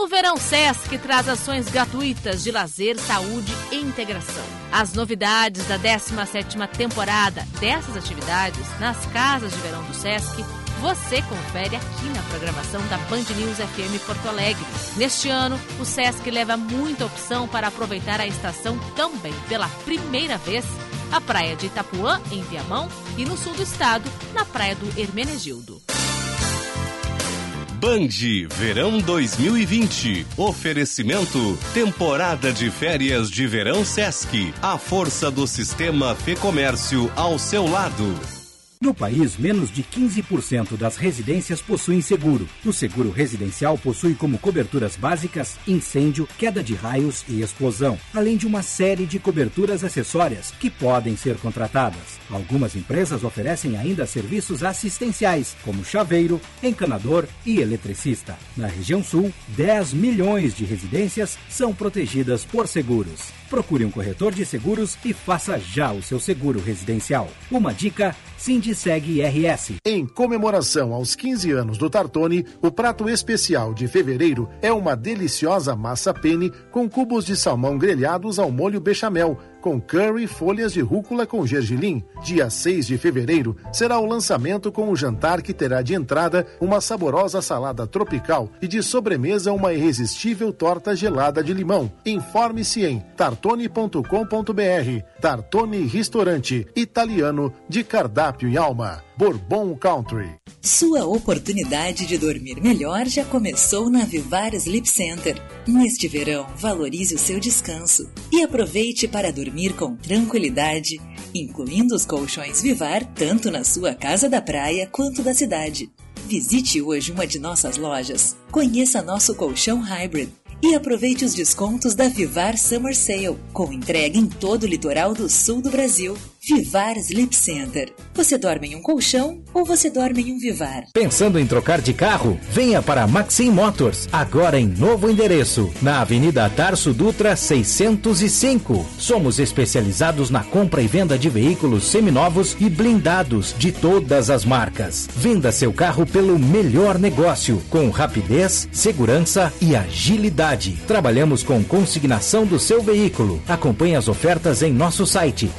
O Verão Sesc traz ações gratuitas de lazer, saúde e integração. As novidades da 17ª temporada dessas atividades nas casas de verão do Sesc você confere aqui na programação da Band News FM Porto Alegre. Neste ano, o Sesc leva muita opção para aproveitar a estação também pela primeira vez. A praia de Itapuã, em Viamão, e no sul do estado, na praia do Hermenegildo. Band Verão 2020. Oferecimento Temporada de Férias de Verão Sesc. A força do sistema Fê Comércio ao seu lado. No país, menos de 15% das residências possuem seguro. O seguro residencial possui como coberturas básicas incêndio, queda de raios e explosão, além de uma série de coberturas acessórias que podem ser contratadas. Algumas empresas oferecem ainda serviços assistenciais, como chaveiro, encanador e eletricista. Na região sul, 10 milhões de residências são protegidas por seguros. Procure um corretor de seguros e faça já o seu seguro residencial. Uma dica: Sindiceg RS. Em comemoração aos 15 anos do Tartone, o prato especial de fevereiro é uma deliciosa massa penne com cubos de salmão grelhados ao molho bechamel, com curry folhas de rúcula com gergelim. Dia 6 de fevereiro será o lançamento com o jantar que terá de entrada uma saborosa salada tropical e de sobremesa uma irresistível torta gelada de limão. Informe-se em tartone.com.br. Tartone Restaurante Italiano de cardápio e alma. Bourbon Country. Sua oportunidade de dormir melhor já começou na Vivar Sleep Center. Neste verão, valorize o seu descanso e aproveite para dormir com tranquilidade, incluindo os colchões Vivar tanto na sua casa da praia quanto da cidade. Visite hoje uma de nossas lojas, conheça nosso colchão hybrid e aproveite os descontos da Vivar Summer Sale, com entrega em todo o litoral do sul do Brasil. Vivar Sleep Center. Você dorme em um colchão ou você dorme em um Vivar? Pensando em trocar de carro? Venha para Maxim Motors, agora em novo endereço, na Avenida Tarso Dutra 605. Somos especializados na compra e venda de veículos seminovos e blindados de todas as marcas. Venda seu carro pelo melhor negócio, com rapidez, segurança e agilidade. Trabalhamos com consignação do seu veículo. Acompanhe as ofertas em nosso site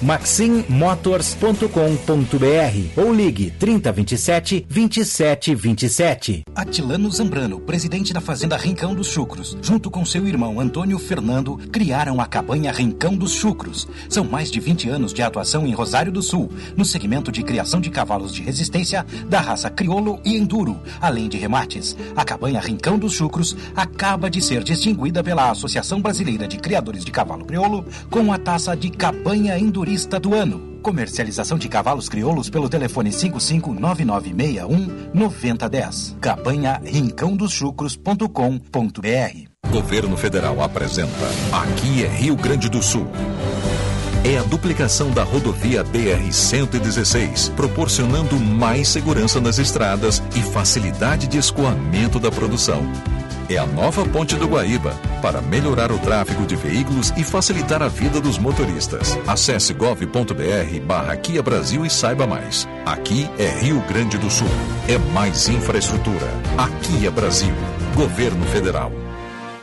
maximmotors.com.br ou ligue 3027 2727. Atilano Zambrano, presidente da Fazenda Rincão dos Chucros, junto com seu irmão Antônio Fernando, criaram a cabanha Rincão dos Chucros. São mais de 20 anos de atuação em Rosário do Sul, no segmento de criação de cavalos de resistência da raça crioulo e enduro, além de remates. A cabanha Rincão dos Chucros acaba de ser distinguida pela Associação Brasileira de Criadores de Cavalo Crioulo com a taça de Cabanha Endurista do Ano. Comercialização de cavalos crioulos pelo telefone 559961-9010. Cabanha rincãodoschucros.com.br Governo Federal apresenta Aqui é Rio Grande do Sul. É a duplicação da rodovia BR-116, proporcionando mais segurança nas estradas e facilidade de escoamento da produção. É a nova Ponte do Guaíba, para melhorar o tráfego de veículos e facilitar a vida dos motoristas. Acesse gov.br barra Kia Brasil e saiba mais. Aqui é Rio Grande do Sul. É mais infraestrutura. Aqui é Brasil. Governo Federal.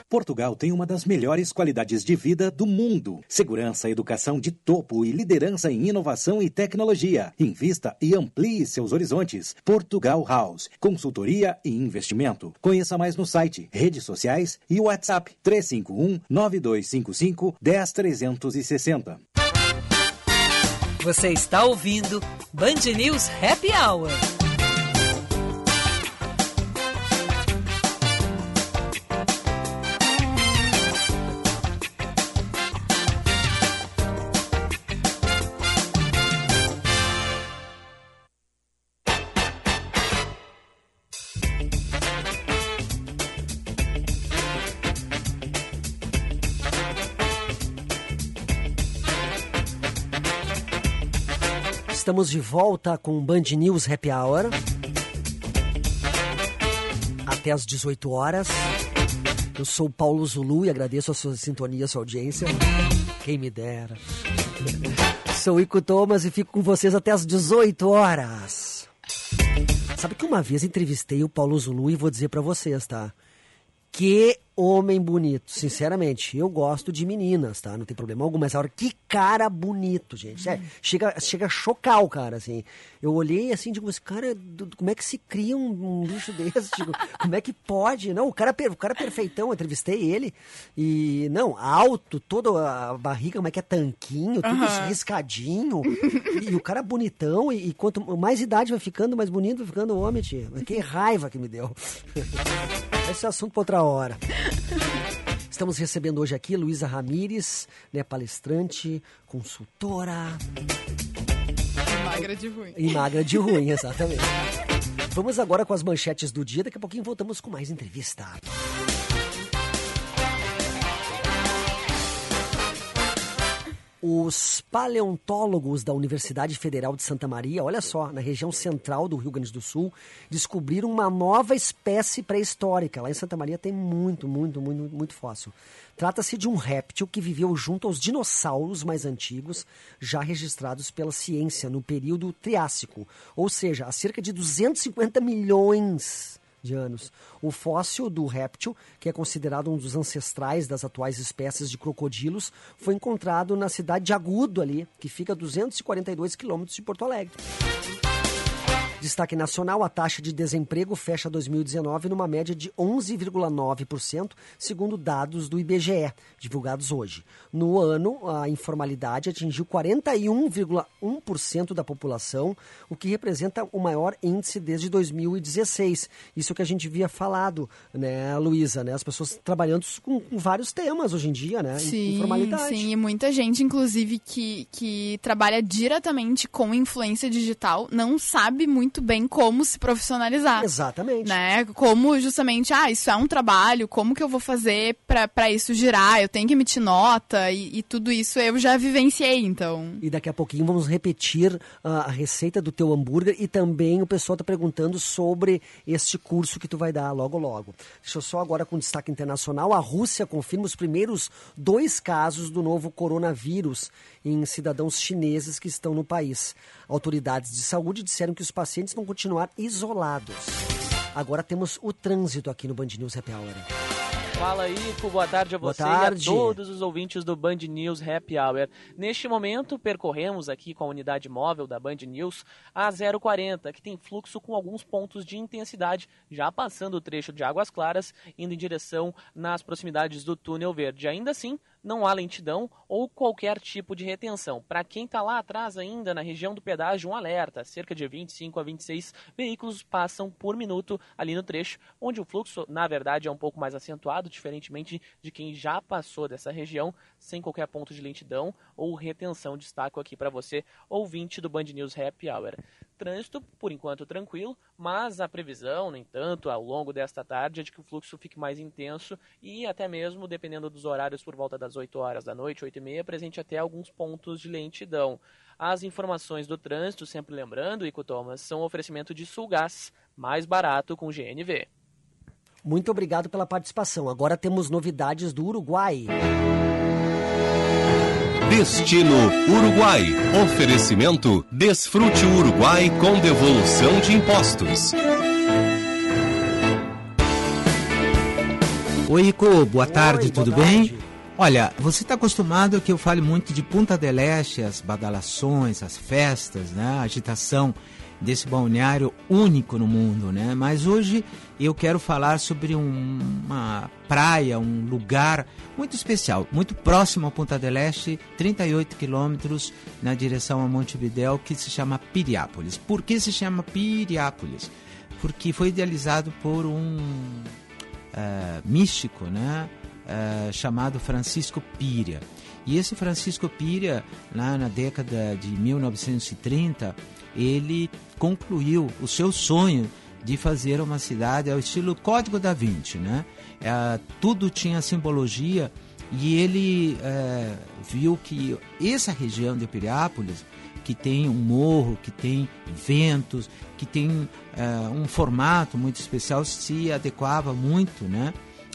Portugal tem uma das melhores qualidades de vida do mundo. Segurança, educação de topo e liderança em inovação e tecnologia. Invista e amplie seus horizontes. Portugal House. Consultoria e investimento. Conheça mais no site, redes sociais e WhatsApp 351 9255 10360. Você está ouvindo Band News Happy Hour. Estamos de volta com Band News Happy Hour. Até às 18 horas. Eu sou Paulo Zulu e agradeço a sua sintonia, a sua audiência. Quem me dera. [laughs] Sou Ico Thomas e fico com vocês até às 18 horas. Sabe que uma vez entrevistei o Paulo Zulu e vou dizer para vocês, tá? Que homem bonito, sinceramente. Eu gosto de meninas, tá? Não tem problema algum, mas a hora que cara bonito, gente. Sério, chega, chega a chocar o cara, assim. Eu olhei assim, digo, mas cara, do- como é que se cria um, um bicho desse? Digo, como é que pode? Não, o cara, per- o cara é perfeitão, eu entrevistei ele. E, não, alto, toda a barriga, como é que é tanquinho, tudo Aham. riscadinho. e, o cara bonitão, e, e quanto mais idade vai ficando, mais bonito vai ficando o homem, tia. Mas que raiva que me deu. [laughs] Esse é assunto para outra hora. Estamos recebendo hoje aqui Luísa Ramires, né, palestrante, consultora Magra de ruim. e magra de ruim, exatamente. Vamos agora com as manchetes do dia, daqui a pouquinho voltamos com mais entrevista. Os paleontólogos da Universidade Federal de Santa Maria, olha só, na região central do Rio Grande do Sul, descobriram uma nova espécie pré-histórica. Lá em Santa Maria tem muito, muito, muito, muito fóssil. Trata-se de um réptil que viveu junto aos dinossauros mais antigos, já registrados pela ciência no período Triássico, ou seja, há cerca de 250 milhões de anos. O fóssil do réptil, que é considerado um dos ancestrais das atuais espécies de crocodilos, foi encontrado na cidade de Agudo ali, que fica a 242 quilômetros de Porto Alegre. Destaque nacional: a taxa de desemprego fecha 2019 numa média de 11,9%, segundo dados do IBGE, divulgados hoje. No ano, a informalidade atingiu 41,1% da população, o que representa o maior índice desde 2016. Isso que a gente via falado, né, Luísa? Né? As pessoas trabalhando com, com vários temas hoje em dia, né? Sim, Informalidade. sim, e muita gente, inclusive, que, que trabalha diretamente com influência digital, não sabe muito bem como se profissionalizar. Exatamente. Né? Como justamente, ah, isso é um trabalho, como que eu vou fazer pra isso girar? Eu tenho que emitir nota e, e tudo isso eu já vivenciei, então. E daqui a pouquinho vamos repetir ah, a receita do teu hambúrguer e também o pessoal está perguntando sobre este curso que tu vai dar logo logo. Deixa eu só agora com destaque internacional. A Rússia confirma os primeiros dois casos do novo coronavírus em cidadãos chineses que estão no país. Autoridades de saúde disseram que os pacientes vão continuar isolados. Agora temos o trânsito aqui no Band News Happy Hour. Fala Ico, boa tarde a você tarde. e a todos os ouvintes do Band News Happy Hour. Neste momento, percorremos aqui com a unidade móvel da Band News a 040, que tem fluxo com alguns pontos de intensidade, já passando o trecho de Águas Claras, indo em direção nas proximidades do Túnel Verde. Ainda assim, não há lentidão ou qualquer tipo de retenção. Para quem está lá atrás ainda, na região do pedágio, um alerta. Cerca de 25 a 26 veículos passam por minuto ali no trecho, onde o fluxo, na verdade, é um pouco mais acentuado, diferentemente de quem já passou dessa região, sem qualquer ponto de lentidão ou retenção. Destaco aqui para você, ouvinte do Band News Happy Hour. Trânsito, por enquanto, tranquilo, mas a previsão, no entanto, ao longo desta tarde é de que o fluxo fique mais intenso e até mesmo, dependendo dos horários, por volta das 8 horas da noite, 8 e meia, presente até alguns pontos de lentidão. As informações do trânsito, sempre lembrando, Ico Thomas, são oferecimento de Sulgás, mais barato com GNV. Muito obrigado pela participação. Agora temos novidades do Uruguai. Destino Uruguai. Oferecimento Desfrute o Uruguai com devolução de impostos. Oi, Ico, boa tarde, tudo bem? Olha, você está acostumado que eu fale muito de Punta del Este, as badalações, as festas, né? a agitação desse balneário único no mundo, né? Mas hoje eu quero falar sobre um- uma praia, um lugar muito especial, muito próximo a Punta del Este, 38 quilômetros na direção a Montevidéu, que se chama Piriápolis. Por que se chama Piriápolis? Porque foi idealizado por um eh, místico, né? eh, chamado Francisco Píria. E esse Francisco Píria, lá na década de 1930, ele concluiu o seu sonho de fazer uma cidade ao estilo Código da Vinci, né? Eh, tudo tinha simbologia e ele eh, viu que essa região de Piriápolis que tem um morro, que tem ventos, que tem eh, um formato muito especial, se adequava muito, né?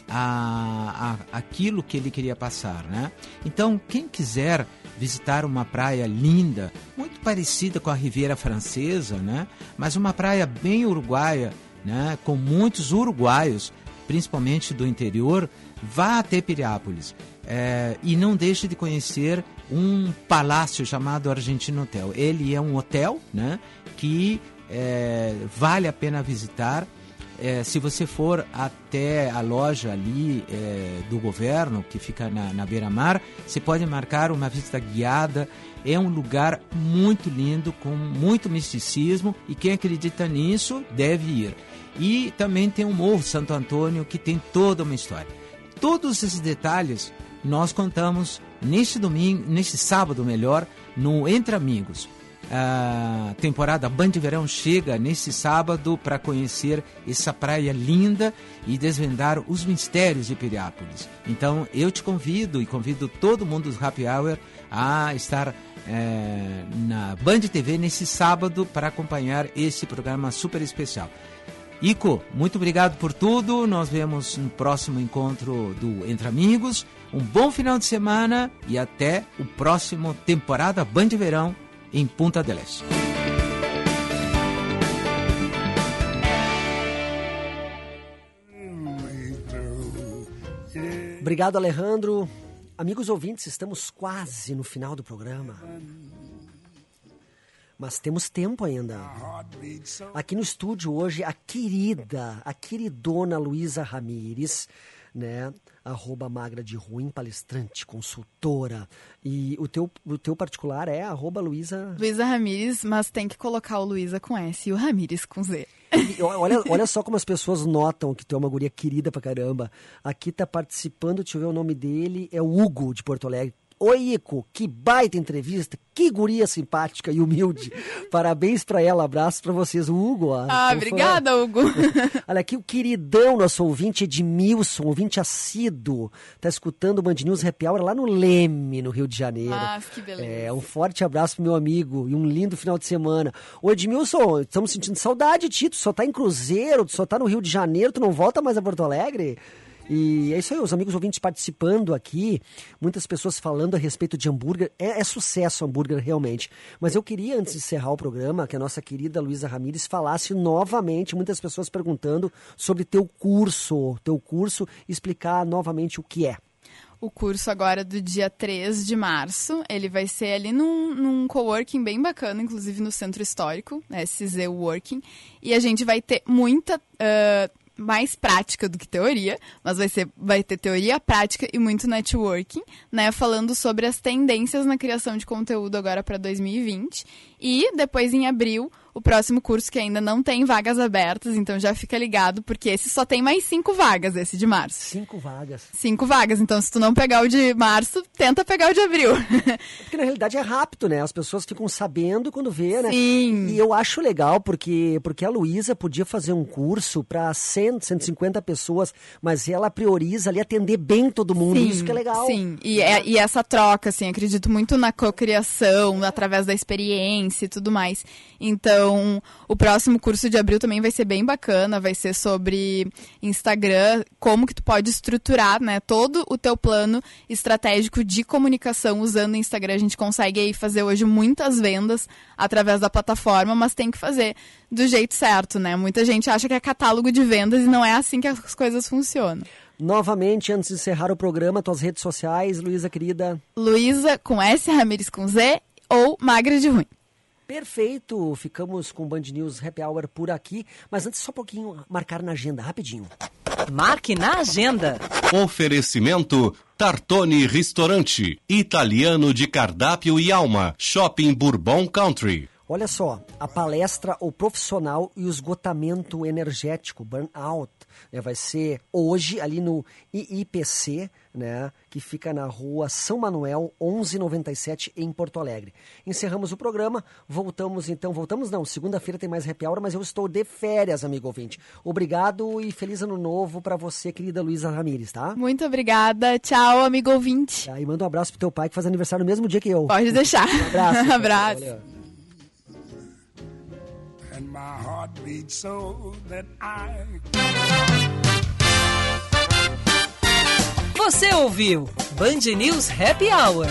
A, a, aquilo que ele queria passar, né? Então, quem quiser visitar uma praia linda, muito parecida com a Riviera Francesa, né? Mas uma praia bem uruguaia, né? Com muitos uruguaios, principalmente do interior, vá até Piriápolis é, e não deixe de conhecer um palácio chamado Argentino Hotel. Ele é um hotel né, que é, vale a pena visitar. É, se você for até a loja ali é, do governo, que fica na, na beira-mar, você pode marcar uma visita guiada. É um lugar muito lindo, com muito misticismo, e quem acredita nisso deve ir. E também tem o Morro Santo Antônio, que tem toda uma história. Todos esses detalhes nós contamos neste domingo, neste sábado melhor, no Entre Amigos. A temporada Band de Verão chega nesse sábado para conhecer essa praia linda e desvendar os mistérios de Piriápolis. Então eu te convido e convido todo mundo do Happy Hour a estar é, na Band TV nesse sábado para acompanhar esse programa super especial. Ico, muito obrigado por tudo. Nós vemos no próximo encontro do Entre Amigos. Um bom final de semana e até o próximo temporada Band de Verão em Punta del Este. Obrigado, Alejandro. Amigos ouvintes, estamos quase no final do programa. Mas temos tempo ainda. Aqui no estúdio hoje, a querida, a queridona Luísa Ramires, né? Arroba magra de ruim, palestrante, consultora. E o teu, o teu particular é arroba Luísa... Luísa Ramires, mas tem que colocar o Luísa com S e o Ramires com Z. E olha, olha só como as pessoas notam que tu é uma guria querida pra caramba. Aqui tá participando, deixa eu ver o nome dele, é o Hugo de Porto Alegre. Oi, Ico, que baita entrevista, que guria simpática e humilde. [laughs] Parabéns pra ela, abraço pra vocês. O Hugo, ó. Ah, obrigada, foi- Hugo. [laughs] Olha aqui o queridão, nosso ouvinte Edmilson, ouvinte assíduo, tá escutando o Band News Happy Hour lá no Leme, no Rio de Janeiro. Mas que beleza. É, um forte abraço pro meu amigo e um lindo final de semana. Ô Edmilson, estamos sentindo saudade de ti, tu só tá em Cruzeiro, tu só tá no Rio de Janeiro, tu não volta mais a Porto Alegre? E é isso aí, os amigos ouvintes participando aqui, muitas pessoas falando a respeito de hambúrguer. É, é sucesso hambúrguer, realmente. Mas eu queria, antes de encerrar o programa, que a nossa querida Luísa Ramires falasse novamente, muitas pessoas perguntando sobre teu curso, teu curso, explicar novamente o que é. O curso agora do dia 3 de março, ele vai ser ali num, num coworking bem bacana, inclusive no Centro Histórico, né, SZ Working. E a gente vai ter muita... ah, mais prática do que teoria, mas vai, ser, vai ter teoria, prática e muito networking, né? Falando sobre as tendências na criação de conteúdo agora para 2020. E depois, em abril, o próximo curso que ainda não tem vagas abertas, então já fica ligado, porque esse só tem mais cinco vagas, esse de março. Cinco vagas. Cinco vagas, então se tu não pegar o de março, tenta pegar o de abril. Porque na realidade é rápido, né? As pessoas ficam sabendo quando vê, né? Sim. E eu acho legal porque, porque a Luísa podia fazer um curso para 100, 150 pessoas, mas ela prioriza ali atender bem todo mundo. Sim, Isso que é legal. Sim, e, é- e essa troca, assim, acredito muito na cocriação, através da experiência e tudo mais. Então, o próximo curso de abril também vai ser bem bacana, vai ser sobre Instagram, como que tu pode estruturar, né, todo o teu plano estratégico de comunicação usando o Instagram. A gente consegue aí fazer hoje muitas vendas através da plataforma, mas tem que fazer do jeito certo, né? Muita gente acha que é catálogo de vendas e não é assim que as coisas funcionam. Novamente, antes de encerrar o programa, tuas redes sociais, Luísa querida. Luísa com S, Ramires com Z ou Magra de Ruim. Perfeito, ficamos com o Band News Happy Hour por aqui, mas antes só um pouquinho, marcar na agenda, rapidinho. Marque na agenda. Oferecimento Tartone Ristorante, italiano de cardápio e alma, Shopping Bourbon Country. Olha só, a palestra O Profissional e o Esgotamento Energético, Burnout, né, vai ser hoje ali no IIPC, né, que fica na rua São Manuel, 1197, em Porto Alegre. Encerramos o programa, voltamos então, voltamos não, segunda-feira tem mais happy hour, mas eu estou de férias, amigo ouvinte. Obrigado e feliz ano novo para você, querida Luísa Ramires, tá? Muito obrigada. Tchau, amigo ouvinte. Aí manda um abraço pro teu pai que faz aniversário no mesmo dia que eu. Pode deixar. Um abraço. [laughs] Abraço. Valeu. and my heart beats so that I Você ouviu Band News Happy Hour.